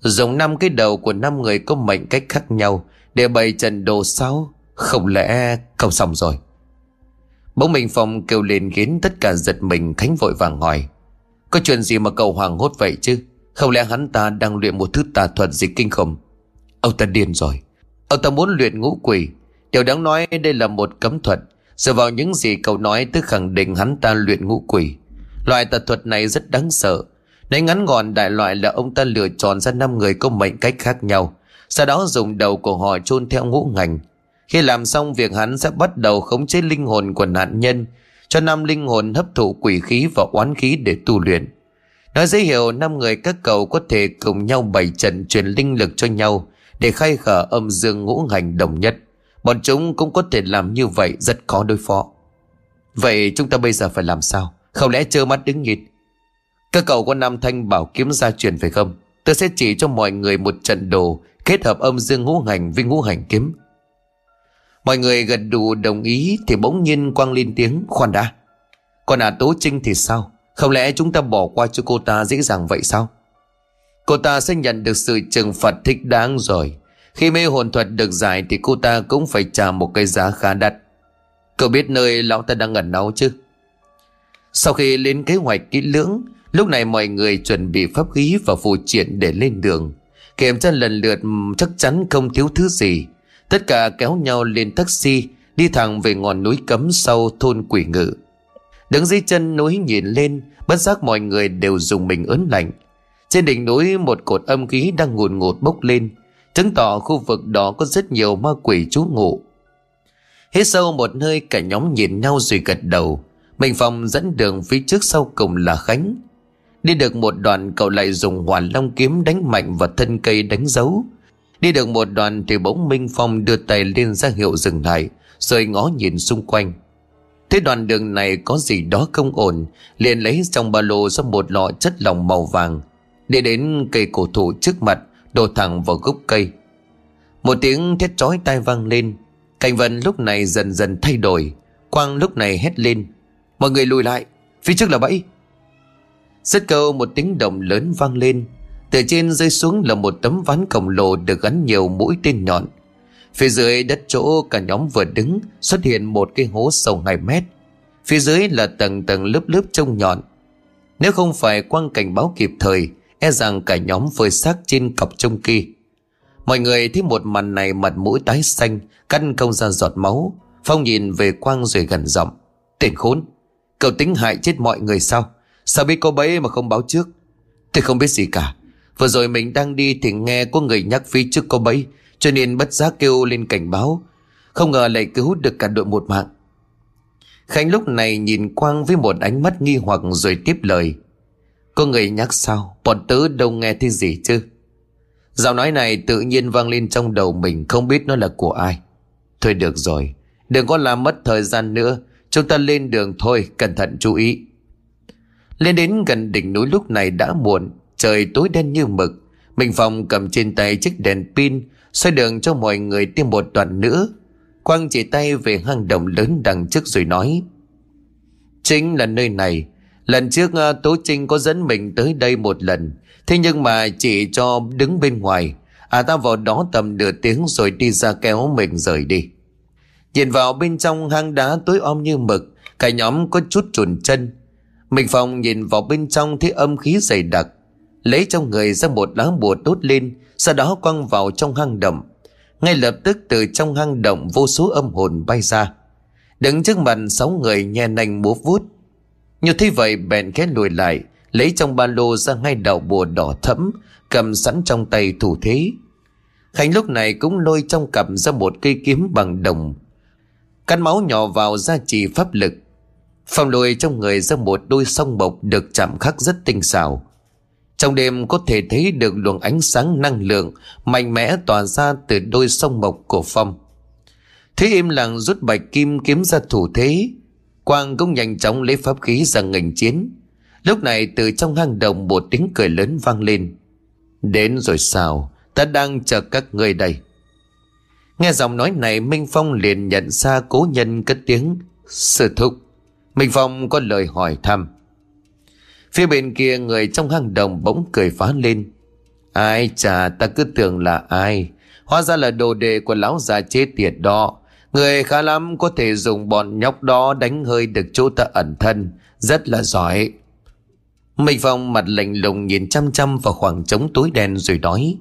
Dùng năm cái đầu của năm người có mệnh cách khác nhau, Để bày trần đồ sao Không lẽ không xong rồi? Bỗng mình phòng kêu lên khiến tất cả giật mình, Khánh vội vàng hỏi, có chuyện gì mà cậu hoàng hốt vậy chứ? Không lẽ hắn ta đang luyện một thứ tà thuật gì kinh khủng? Ông ta điên rồi. Ông ta muốn luyện ngũ quỷ. Điều đáng nói đây là một cấm thuật. Dựa vào những gì cậu nói, tức khẳng định hắn ta luyện ngũ quỷ. Loại tà thuật này rất đáng sợ Nói ngắn gọn đại loại là ông ta lựa chọn ra năm người có mệnh cách khác nhau Sau đó dùng đầu của họ chôn theo ngũ ngành Khi làm xong việc, hắn sẽ bắt đầu khống chế linh hồn của nạn nhân, cho năm linh hồn hấp thụ quỷ khí và oán khí để tu luyện. Nói dễ hiểu, năm người các cậu có thể cùng nhau bày trận truyền linh lực cho nhau để khai khở âm dương ngũ hành đồng nhất. Bọn chúng cũng có thể làm như vậy, rất khó đối phó. Vậy chúng ta bây giờ phải làm sao? Không lẽ trơ mắt đứng nhìn? Các cậu có năm thanh bảo kiếm gia truyền phải không? Tôi sẽ chỉ cho mọi người một trận đồ kết hợp âm dương ngũ hành với ngũ hành kiếm. Mọi người gật đủ đồng ý thì bỗng nhiên quang lên tiếng, khoan đã. Còn à Tố Trinh thì sao? Không lẽ chúng ta bỏ qua cho cô ta dễ dàng vậy sao? Cô ta sẽ nhận được sự trừng phạt thích đáng rồi. Khi mê hồn thuật được giải thì cô ta cũng phải trả một cái giá khá đắt. Cậu biết nơi lão ta đang ẩn náu chứ? Sau khi lên kế hoạch kỹ lưỡng, lúc này mọi người chuẩn bị pháp khí và phù triện để lên đường. Kiểm tra lần lượt chắc chắn không thiếu thứ gì. Tất cả kéo nhau lên taxi Đi thẳng về ngọn núi cấm sau thôn quỷ ngự Đứng dưới chân núi nhìn lên Bất giác mọi người đều dùng mình ớn lạnh Trên đỉnh núi một cột âm khí đang ngùn ngụt bốc lên Chứng tỏ khu vực đó có rất nhiều ma quỷ trú ngụ Hết sâu một hơi cả nhóm nhìn nhau rồi gật đầu mình phong dẫn đường phía trước sau cùng là Khánh. Đi được một đoạn, cậu lại dùng hoàn long kiếm đánh mạnh vào thân cây đánh dấu. Đi được một đoạn thì bỗng Minh Phong đưa tay lên ra hiệu dừng lại, Rồi ngó nhìn xung quanh. Thế đoạn đường này có gì đó không ổn, liền lấy trong ba lô ra một lọ chất lỏng màu vàng Đi đến cây cổ thụ trước mặt, Đổ thẳng vào gốc cây. Một tiếng thét chói tai vang lên, Cảnh vật lúc này dần dần thay đổi, Quang lúc này hét lên. Mọi người lùi lại Phía trước là bẫy Rất câu một tiếng động lớn vang lên từ trên rơi xuống là một tấm ván khổng lồ được gắn nhiều mũi tên nhọn. Phía dưới đất chỗ cả nhóm vừa đứng xuất hiện một cái hố sâu 2 mét. Phía dưới là tầng tầng lớp lớp trông nhọn. Nếu không phải quang cảnh báo kịp thời, E rằng cả nhóm phơi xác trên cọc trông kia Mọi người thấy một màn này mặt mũi tái xanh Căn công ra giọt máu Phong nhìn về Quang rồi gần giọng Tên khốn Cậu tính hại chết mọi người sao? Sao biết cô bấy mà không báo trước? Tôi không biết gì cả. Vừa rồi mình đang đi thì nghe có người nhắc phía trước cô bấy, Cho nên bất giác kêu lên cảnh báo. Không ngờ lại cứu được cả đội một mạng. Khánh lúc này nhìn Quang với một ánh mắt nghi hoặc rồi tiếp lời. Có người nhắc sao? Bọn tớ đâu nghe thấy gì chứ? Giọng nói này tự nhiên vang lên trong đầu mình, Không biết nó là của ai. Thôi được rồi, Đừng có làm mất thời gian nữa. Chúng ta lên đường thôi, Cẩn thận chú ý. Lên đến gần đỉnh núi lúc này đã muộn, Trời tối đen như mực. Minh Phong cầm trên tay chiếc đèn pin xoay đường cho mọi người thêm một đoạn nữa Quang chỉ tay về hang động lớn đằng trước rồi nói, Chính là nơi này. Lần trước à, Tố Trinh có dẫn mình tới đây một lần. Thế nhưng mà chỉ cho đứng bên ngoài. À ta vào đó tầm nửa tiếng rồi đi ra kéo mình rời đi. Nhìn vào bên trong hang đá tối om như mực, Cả nhóm có chút chuồn chân. Mình phòng nhìn vào bên trong thấy âm khí dày đặc, Lấy trong người ra một lá bùa đốt lên, Sau đó quăng vào trong hang động. Ngay lập tức từ trong hang động Vô số âm hồn bay ra. Đứng trước mặt sáu người nhe nành múa vút Như thế vậy, bèn khẽ lùi lại, Lấy trong ba lô ra ngay đạo bùa đỏ thẫm, Cầm sẵn trong tay thủ thế. Khánh lúc này cũng lôi trong cặp ra một cây kiếm bằng đồng Cắn máu nhỏ vào gia trì pháp lực Phong lùi trong người ra một đôi song bộc được chạm khắc rất tinh xảo trong đêm có thể thấy được luồng ánh sáng năng lượng mạnh mẽ tỏa ra từ đôi sông bộc của Phong. Thế im lặng rút bạch kim kiếm ra thủ thế. Quang cũng nhanh chóng lấy pháp khí ra ngành chiến. Lúc này từ trong hang động một tiếng cười lớn vang lên. Đến rồi sao? Ta đang chờ các người đây. Nghe giọng nói này, Minh Phong liền nhận ra cố nhân cất tiếng. Sư thúc. Minh Phong có lời hỏi thăm. Phía bên kia người trong hang động bỗng cười phá lên. Ai chà, ta cứ tưởng là ai. Hóa ra là đồ đề của lão già chế tiệt đó. Người khá lắm có thể dùng bọn nhóc đó đánh hơi được chỗ ta ẩn thân. Rất là giỏi. Minh Phong mặt lạnh lùng nhìn chăm chăm vào khoảng trống tối đen rồi nói.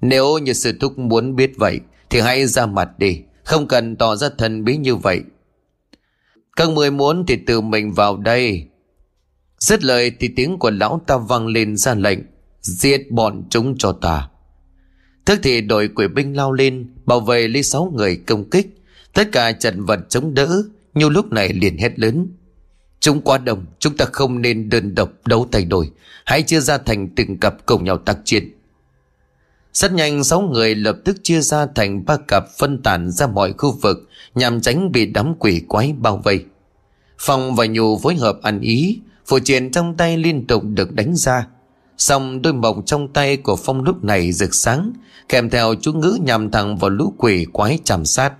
Nếu như sư thúc muốn biết vậy thì hãy ra mặt đi. Không cần tỏ ra thần bí như vậy. Các người muốn thì tự mình vào đây. Dứt lời thì tiếng của lão ta vang lên ra lệnh, Giết bọn chúng cho ta. Thức thì đội quỷ binh lao lên, Bảo vệ lấy sáu người công kích. Tất cả trận vật chống đỡ Nhiều lúc này liền hét lớn. Chúng quá đông, Chúng ta không nên đơn độc đấu tay đôi. Hãy chia ra thành từng cặp cùng nhau tác chiến. Rất nhanh, sáu người lập tức chia ra thành ba cặp phân tán ra mọi khu vực, Nhằm tránh bị đám quỷ quái bao vây. Phong và Nhu phối hợp ăn ý Phù triện trong tay liên tục được đánh ra. Xong, đôi mộng trong tay của Phong lúc này rực sáng, Kèm theo chú ngữ nhằm thẳng vào lũ quỷ quái chạm sát.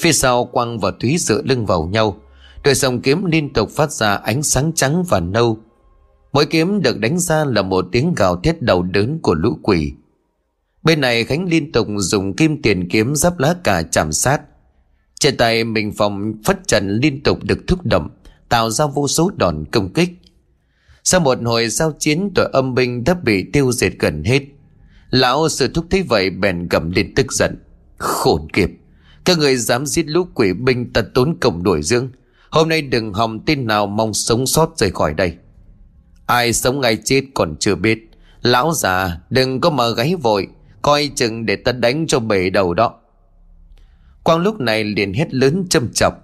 Phía sau, Quang và Thúy dựa lưng vào nhau. Đôi song kiếm liên tục phát ra ánh sáng trắng và nâu. Mỗi kiếm được đánh ra là một tiếng gào thét đầu đớn của lũ quỷ. Bên này Khánh liên tục dùng kim tiền kiếm giáp lá cả chạm sát Trên tay mình phòng phất trần liên tục được thúc động tạo ra vô số đòn công kích. Sau một hồi giao chiến tội âm binh đã bị tiêu diệt gần hết. Lão sư thúc thấy vậy bèn gầm lên tức giận. Khổn kiếp, các người dám giết lũ quỷ binh tật tốn cổng đuổi dưỡng. Hôm nay đừng hòng tin nào mong sống sót rời khỏi đây. Ai sống ngay chết còn chưa biết. Lão già đừng có mà gáy vội, coi chừng để ta đánh cho bể đầu đó. Quang lúc này liền hét lớn châm chọc.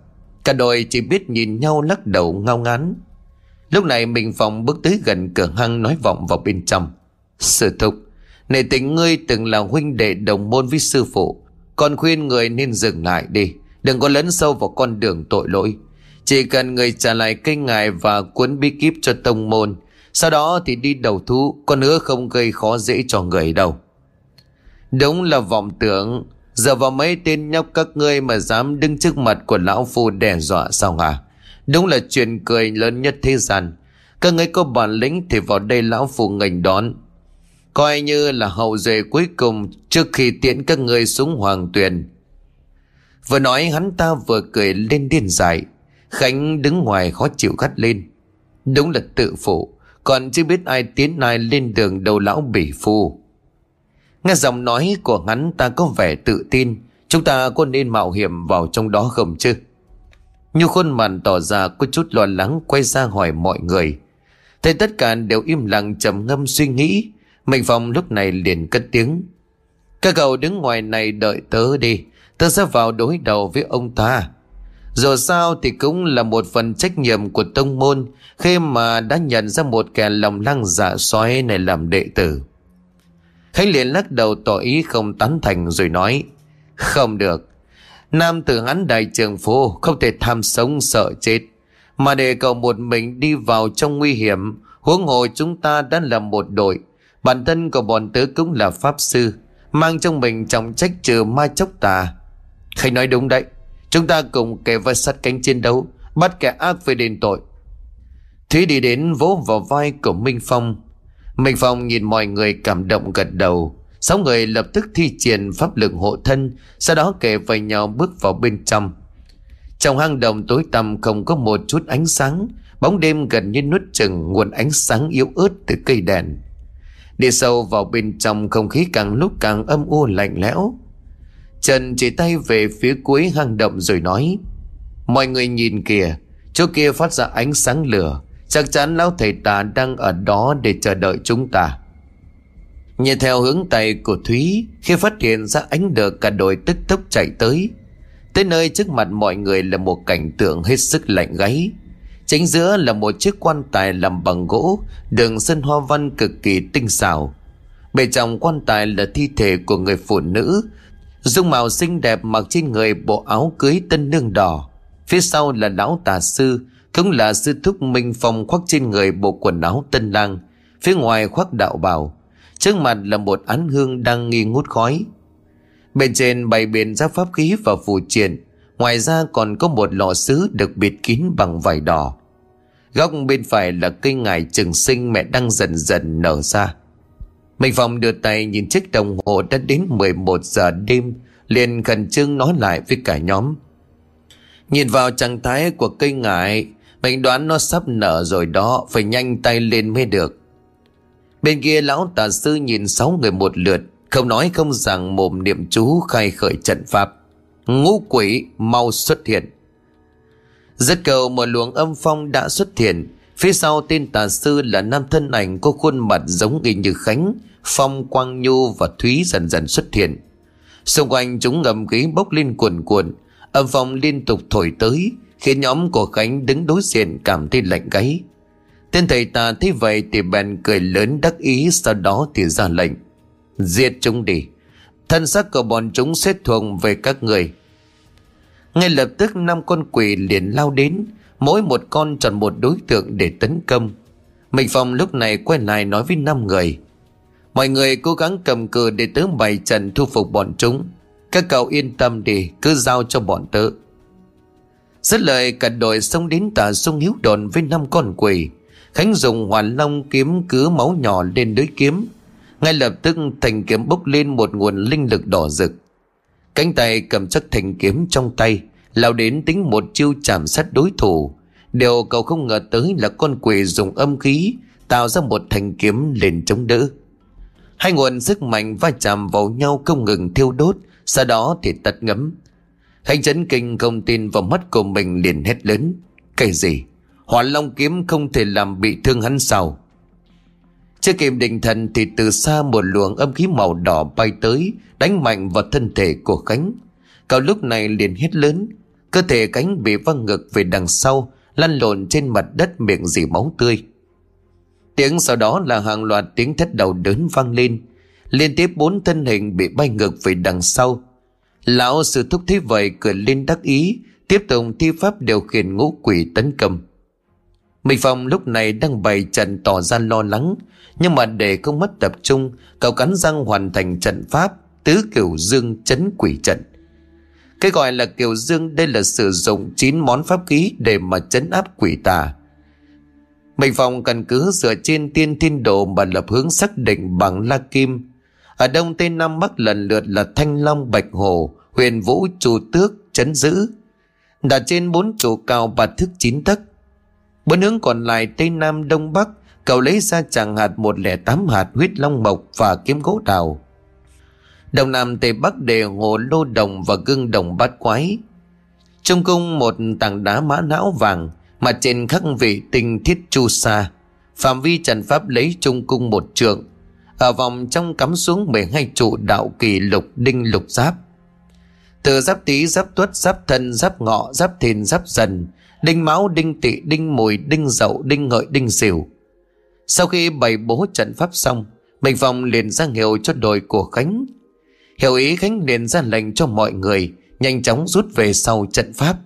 Cả đội chỉ biết nhìn nhau lắc đầu ngao ngán. Lúc này mình phòng bước tới gần cửa hang nói vọng vào bên trong. Sư thúc Này tình ngươi từng là huynh đệ đồng môn với sư phụ. Còn khuyên người nên dừng lại đi, Đừng có lấn sâu vào con đường tội lỗi. Chỉ cần người trả lại cây ngài và cuốn bí kíp cho tông môn, Sau đó thì đi đầu thú, Con hứa không gây khó dễ cho người đâu. Đúng là vọng tưởng Giờ vào mấy tên nhóc các ngươi mà dám đứng trước mặt của lão phu đe dọa sao hả? Đúng là chuyện cười lớn nhất thế gian. Các ngươi có bản lĩnh thì vào đây lão phu ngành đón. Coi như là hậu duệ cuối cùng trước khi tiễn các ngươi xuống hoàng tuyền. Vừa nói hắn ta vừa cười lên điên dại. Khánh đứng ngoài khó chịu gắt lên. Đúng là tự phụ. Còn chưa biết ai tiến ai lên đường đầu lão bỉ phu Nghe giọng nói của hắn ta có vẻ tự tin. Chúng ta có nên mạo hiểm vào trong đó không chứ? Như khuôn mặt tỏ ra có chút lo lắng Quay ra hỏi mọi người. Thấy tất cả đều im lặng trầm ngâm suy nghĩ mệnh phòng lúc này liền cất tiếng. Các cậu đứng ngoài này đợi tớ đi. Tớ sẽ vào đối đầu với ông ta. Dù sao thì cũng là một phần trách nhiệm của tông môn, Khi mà đã nhận ra một kẻ lòng lăng dạ soái này làm đệ tử. Khánh liền lắc đầu tỏ ý không tán thành rồi nói, Không được. Nam tử hắn đại trường phu Không thể tham sống sợ chết, Mà để cậu một mình đi vào trong nguy hiểm, Huống hồ chúng ta đã là một đội. Bản thân của bọn tớ cũng là pháp sư, Mang trong mình trọng trách trừ ma chốc tà. Khánh nói đúng đấy. Chúng ta cùng kẻ vai sắt cánh chiến đấu, Bắt kẻ ác về đền tội. Thúy đi đến vỗ vào vai của Minh Phong mình Phong nhìn mọi người cảm động gật đầu. Sáu người lập tức thi triển pháp lực hộ thân, Sau đó kề vai nhau bước vào bên trong. Trong hang động tối tăm không có một chút ánh sáng, Bóng đêm gần như nuốt chừng nguồn ánh sáng yếu ớt từ cây đèn. Đi sâu vào bên trong, không khí càng lúc càng âm u lạnh lẽo. Trần chỉ tay về phía cuối hang động rồi nói, Mọi người nhìn kìa, Chỗ kia phát ra ánh sáng lửa Chắc chắn lão thầy tà đang ở đó để chờ đợi chúng ta. Nhìn theo hướng tay của Thúy, Khi phát hiện ra ánh được, cả đội tức tốc chạy tới. Tới nơi trước mặt mọi người là một cảnh tượng hết sức lạnh gáy. Chính giữa là một chiếc quan tài làm bằng gỗ, Đường sân hoa văn cực kỳ tinh xảo. Bề trong quan tài là thi thể của người phụ nữ, Dung mạo xinh đẹp mặc trên người bộ áo cưới tân nương đỏ. Phía sau là lão tà sư cũng là sư thúc Minh Phong khoác trên người bộ quần áo tân lang. Phía ngoài khoác đạo bào. Trước mặt là một án hương đang nghi ngút khói. Bên trên bày biện ra pháp khí và phù triện. Ngoài ra còn có một lọ sứ được bịt kín bằng vải đỏ. Góc bên phải là cây ngải trường sinh mẹ đang dần dần nở ra. Minh Phong đưa tay nhìn chiếc đồng hồ đã đến 11 giờ đêm, liền khẩn trương nói lại với cả nhóm. Nhìn vào trạng thái của cây ngải mình đoán nó sắp nở rồi đó, Phải nhanh tay lên mới được. Bên kia lão tà sư nhìn sáu người một lượt, Không nói không rằng mồm niệm chú khai khởi trận pháp. Ngũ quỷ mau xuất hiện. Rất cầu một luồng âm phong đã xuất hiện, Phía sau tên tà sư là nam thân ảnh có khuôn mặt giống y như Khánh, Phong Quang Nhu và Thúy dần dần xuất hiện. Xung quanh chúng ngầm khí bốc lên cuồn cuộn, Âm phong liên tục thổi tới Khiến nhóm của Khánh đứng đối diện cảm thấy lạnh gáy. Tên thầy ta thấy vậy thì bèn cười lớn đắc ý, Sau đó thì ra lệnh, Giết chúng đi. Thân xác của bọn chúng sẽ thuộc về các người. Ngay lập tức, năm con quỷ liền lao đến, Mỗi một con chọn một đối tượng để tấn công. Mình Phong lúc này quay lại nói với năm người, Mọi người cố gắng cầm cự để tớ bày trận thu phục bọn chúng. Các cậu yên tâm đi, Cứ giao cho bọn tớ. Rất lời, cả đội xông đến tà sung hiếu đồn với năm con quỷ. Khánh dùng hoàn long kiếm cứ máu nhỏ lên lưới kiếm. Ngay lập tức thành kiếm bốc lên một nguồn linh lực đỏ rực. Cánh tay cầm chắc thành kiếm trong tay, lao đến tính một chiêu chạm sát đối thủ. Điều cậu không ngờ tới là con quỷ dùng âm khí, Tạo ra một thành kiếm lên chống đỡ. Hai nguồn sức mạnh va chạm vào nhau không ngừng thiêu đốt, Sau đó thì tật ngấm thanh chấn kinh không tin vào mắt của mình liền hét lớn. Cái gì? Hỏa long kiếm không thể làm bị thương hắn sao? Chưa kịp định thần thì từ xa một luồng âm khí màu đỏ bay tới, Đánh mạnh vào thân thể của Khánh. Cậu lúc này liền hét lớn. Cơ thể cánh bị văng ngực về đằng sau, Lăn lộn trên mặt đất miệng dì máu tươi. Tiếng sau đó là hàng loạt tiếng thét đầu đớn vang lên. Liên tiếp bốn thân hình bị bay ngược về đằng sau Lão sư thúc thế vậy cười lên đắc ý Tiếp tục thi pháp điều khiển ngũ quỷ tấn công Minh Phong lúc này đang bày trận tỏ ra lo lắng Nhưng mà để không mất tập trung Cậu cắn răng hoàn thành trận pháp Tứ kiểu dương chấn quỷ trận cái gọi là kiều dương đây là sử dụng 9 món pháp khí để mà chấn áp quỷ tà. Mình phòng căn cứ dựa trên tiên thiên độ mà lập hướng xác định bằng la kim. Ở đông tây nam bắc lần lượt là thanh long bạch hồ, huyền vũ chủ tước, chấn giữ. Đặt trên bốn trụ cao bạt thức chín tấc. Bốn hướng còn lại tây nam đông bắc Cậu lấy ra chẳng hạt một lẻ tám hạt huyết long mộc và kiếm gỗ đào. đông Nam Tây Bắc đề hồ lô đồng và gương đồng bát quái. Trong cung một tảng đá mã não vàng mà trên khắc vị tinh thiết chu sa. Phạm vi trần pháp lấy trung cung một trượng. Ở vòng trong cắm xuống 12 trụ đạo kỳ lục đinh lục giáp. Từ giáp tý, giáp tuất, giáp thân, giáp ngọ, giáp thìn, giáp dần, đinh máu, đinh tỵ, đinh mùi, đinh dậu, đinh ngợi, đinh xỉu. Sau khi bày bố trận pháp xong, Bình Phong liền ra hiệu cho đội của Khánh. Hiểu ý Khánh liền ra lệnh cho mọi người nhanh chóng rút về sau trận pháp.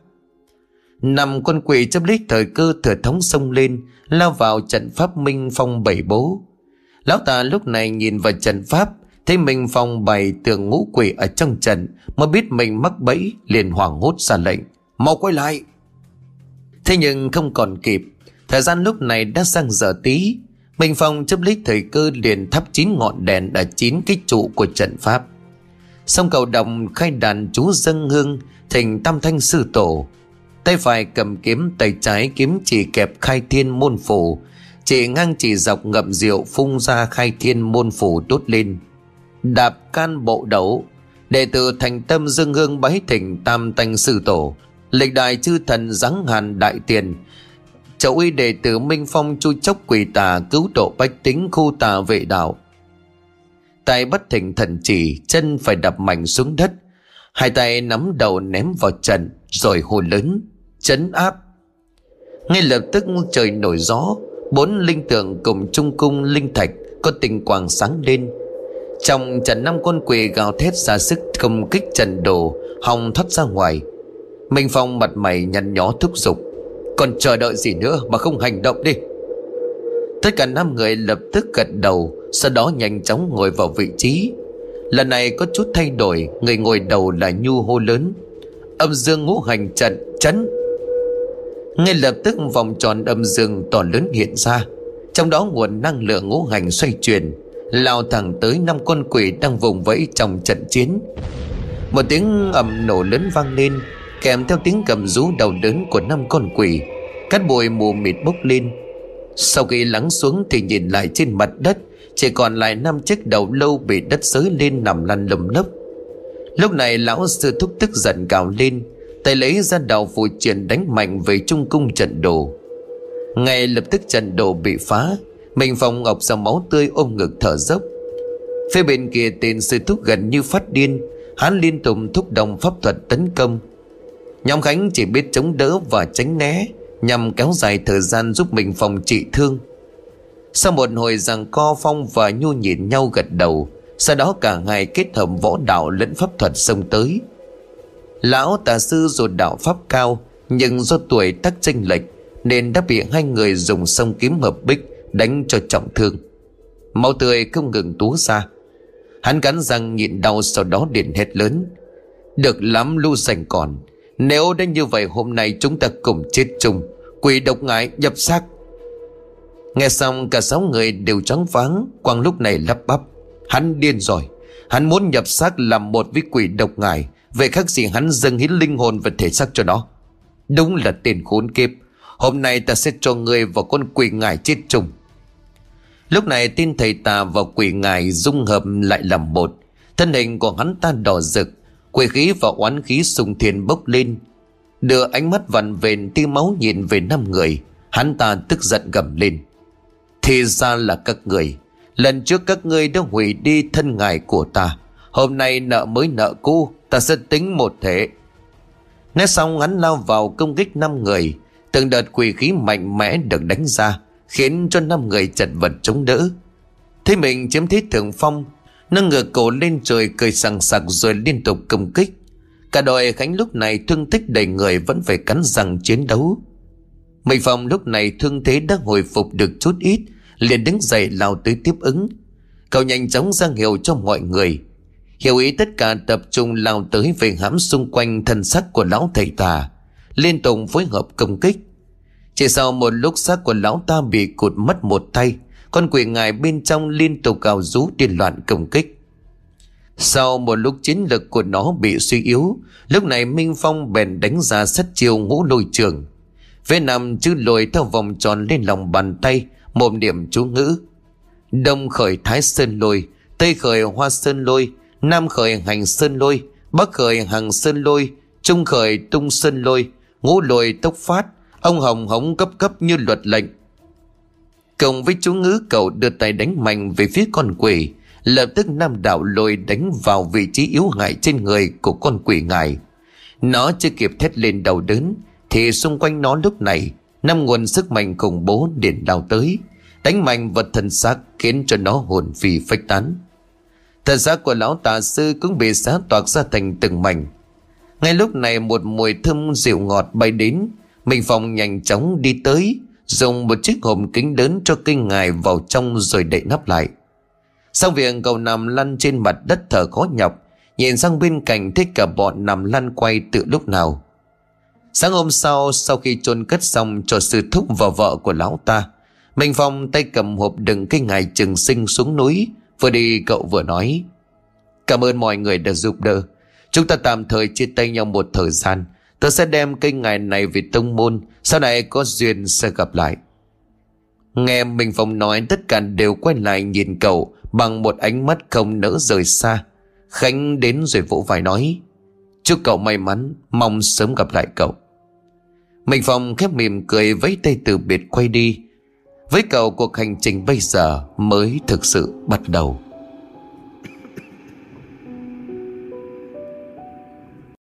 Nằm quân quỷ chấp lấy thời cơ thừa thống sông lên, lao vào trận pháp Minh Phong bảy bố. Lão ta lúc này nhìn vào trận pháp, thấy Minh Phong bày tường ngũ quỷ ở trong trận, mới biết mình mắc bẫy, liền hoảng hốt ra lệnh. Mau quay lại! Thế nhưng không còn kịp, thời gian lúc này đã sang giờ tí, Minh Phong chấp lấy thời cơ liền thắp chín ngọn đèn ở chín cái trụ của trận pháp. Xong cầu đồng khai đàn chú dân hương thỉnh tam thanh sư tổ. Tay phải cầm kiếm, tay trái kiếm chỉ kẹp khai thiên môn phủ. Chỉ ngang chỉ dọc ngậm rượu phun ra khai thiên môn phủ đốt lên. Đạp can bộ đấu, đệ tử thành tâm dâng hương bái thỉnh tam tanh sư tổ. Lịch đại chư thần giáng hàn đại tiền Chậu uy đệ tử Minh Phong chu chốc quỷ tà cứu độ bách tính khu tà vệ đạo. Tay bất thỉnh thần chỉ, chân phải đập mạnh xuống đất. Hai tay nắm đầu ném vào trận, rồi hồn lớn, chấn áp. Ngay lập tức trời nổi gió, bốn linh tượng cùng trung cung linh thạch có tình quang sáng lên. Trong trận năm con quỷ gào thét ra sức công kích trận đồ, hòng thoát ra ngoài. Minh Phong mặt mày nhăn nhó thúc giục còn chờ đợi gì nữa mà không hành động đi. Tất cả năm người lập tức gật đầu Sau đó nhanh chóng ngồi vào vị trí. Lần này có chút thay đổi Người ngồi đầu là Nhu hô lớn. Âm dương ngũ hành trận chấn. Ngay lập tức vòng tròn âm dương to lớn hiện ra. Trong đó nguồn năng lượng ngũ hành xoay chuyển. Lao thẳng tới năm con quỷ đang vùng vẫy trong trận chiến. Một tiếng ầm nổ lớn vang lên, kèm theo tiếng cầm rú đầu đớn của năm con quỷ. Cát bụi mù mịt bốc lên. Sau khi lắng xuống thì nhìn lại trên mặt đất, chỉ còn lại năm chiếc đầu lâu bị đất xới lên nằm lăn lầm lấp. Lúc này lão sư thúc tức giận cào lên, tay lấy ra đầu phù truyền đánh mạnh về trung cung trận đồ. Ngay lập tức trận đồ bị phá mình phòng ngọc ra máu tươi ôm ngực thở dốc. Phía bên kia tên sư thúc gần như phát điên. Hắn liên tục thúc động pháp thuật tấn công. Nhóm Khánh chỉ biết chống đỡ và tránh né, Nhằm kéo dài thời gian giúp mình phòng trị thương. Sau một hồi rằng co Phong và Nhu nhìn nhau gật đầu, Sau đó cả hai kết hợp võ đạo lẫn pháp thuật xông tới. Lão tà sư dù đạo pháp cao, Nhưng do tuổi tác chênh lệch, Nên đã bị hai người dùng sông kiếm hợp bích Đánh cho trọng thương. Máu tươi không ngừng túa ra. Hắn cắn răng nhịn đau sau đó điện hết lớn. Được lắm, lưu sành còn. Nếu đã như vậy, hôm nay chúng ta cùng chết chung. Quỷ độc ngại nhập xác. Nghe xong, cả sáu người đều trắng váng. Quang lúc này lắp bắp. Hắn điên rồi. Hắn muốn nhập xác làm một với quỷ độc ngài Vậy khác gì hắn dâng hiến linh hồn và thể xác cho nó. Đúng là tiền khốn kiếp. Hôm nay ta sẽ cho người vào con quỷ ngài chết chung. Lúc này tin thầy tà và quỷ ngài dung hợp lại làm một. Thân hình của hắn ta đỏ rực, Quỷ khí và oán khí sùng thiên bốc lên, Đưa ánh mắt vặn vện tia máu nhìn về năm người. Hắn ta tức giận gầm lên. Thì ra là các người. Lần trước các ngươi đã hủy đi thân ngài của ta. Hôm nay nợ mới nợ cũ Ta sẽ tính một thể Nói xong hắn lao vào công kích năm người, Từng đợt quỷ khí mạnh mẽ được đánh ra. Khiến cho năm người chật vật chống đỡ. Thế mình chiếm thế thượng phong, Nâng ngửa cổ lên trời cười sằng sặc rồi liên tục công kích. Cả đội Khánh lúc này thương tích đầy người vẫn phải cắn răng chiến đấu. Minh Phong lúc này thương thế đã hồi phục được chút ít, liền đứng dậy lao tới tiếp ứng. Cậu nhanh chóng ra hiệu cho mọi người. Hiểu ý tất cả tập trung lao tới về hãm xung quanh thân sắc của lão thầy tà, Liên tục phối hợp công kích. Chỉ sau một lúc xác của lão ta bị cụt mất một tay, con quỷ ngài bên trong liên tục gào rú điên loạn công kích. Sau một lúc chiến lực của nó bị suy yếu, Lúc này Minh Phong bèn đánh ra sắt chiêu ngũ lôi trường. Vế nằm chữ lồi theo vòng tròn lên lòng bàn tay, Mồm niệm chú ngữ. Đông khởi thái sơn lôi, Tây khởi hoa sơn lôi, Nam khởi hành sơn lôi, Bắc khởi hàng sơn lôi, Trung khởi tung sơn lôi, Ngũ lôi tốc phát Ông hồng hống cấp cấp như luật lệnh. Cộng với chú ngữ cậu đưa tay đánh mạnh về phía con quỷ, Lập tức nam đạo lôi đánh vào vị trí yếu hại trên người của con quỷ ngài. Nó chưa kịp thét lên đầu đớn, Thì xung quanh nó lúc này, Năm nguồn sức mạnh khủng bố điện đào tới, Đánh mạnh vật thần xác Khiến cho nó hồn phi phách tán. Thần xác của lão tà sư cũng bị xá toạc ra thành từng mảnh. Ngay lúc này một mùi thơm dịu ngọt bay đến Minh Phong nhanh chóng đi tới, Dùng một chiếc hộp kính lớn cho kinh ngài vào trong rồi đậy nắp lại. Xong việc cậu nằm lăn trên mặt đất thở khó nhọc, Nhìn sang bên cạnh thấy cả bọn nằm lăn quay tự lúc nào. Sáng hôm sau sau khi chôn cất xong cho sư thúc và vợ của lão ta, Minh Phong tay cầm hộp đựng cái ngài trừng sinh xuống núi, Vừa đi cậu vừa nói, Cảm ơn mọi người đã giúp đỡ. Chúng ta tạm thời chia tay nhau một thời gian Tôi sẽ đem cây ngài này về tông môn, Sau này có duyên sẽ gặp lại. Nghe Minh Phong nói, tất cả đều quay lại nhìn cậu, Bằng một ánh mắt không nỡ rời xa. Khánh đến rồi vỗ vai nói, Chúc cậu may mắn, Mong sớm gặp lại cậu. Minh Phong khép mỉm cười vẫy tay từ biệt quay đi. Với cậu, cuộc hành trình bây giờ mới thực sự bắt đầu.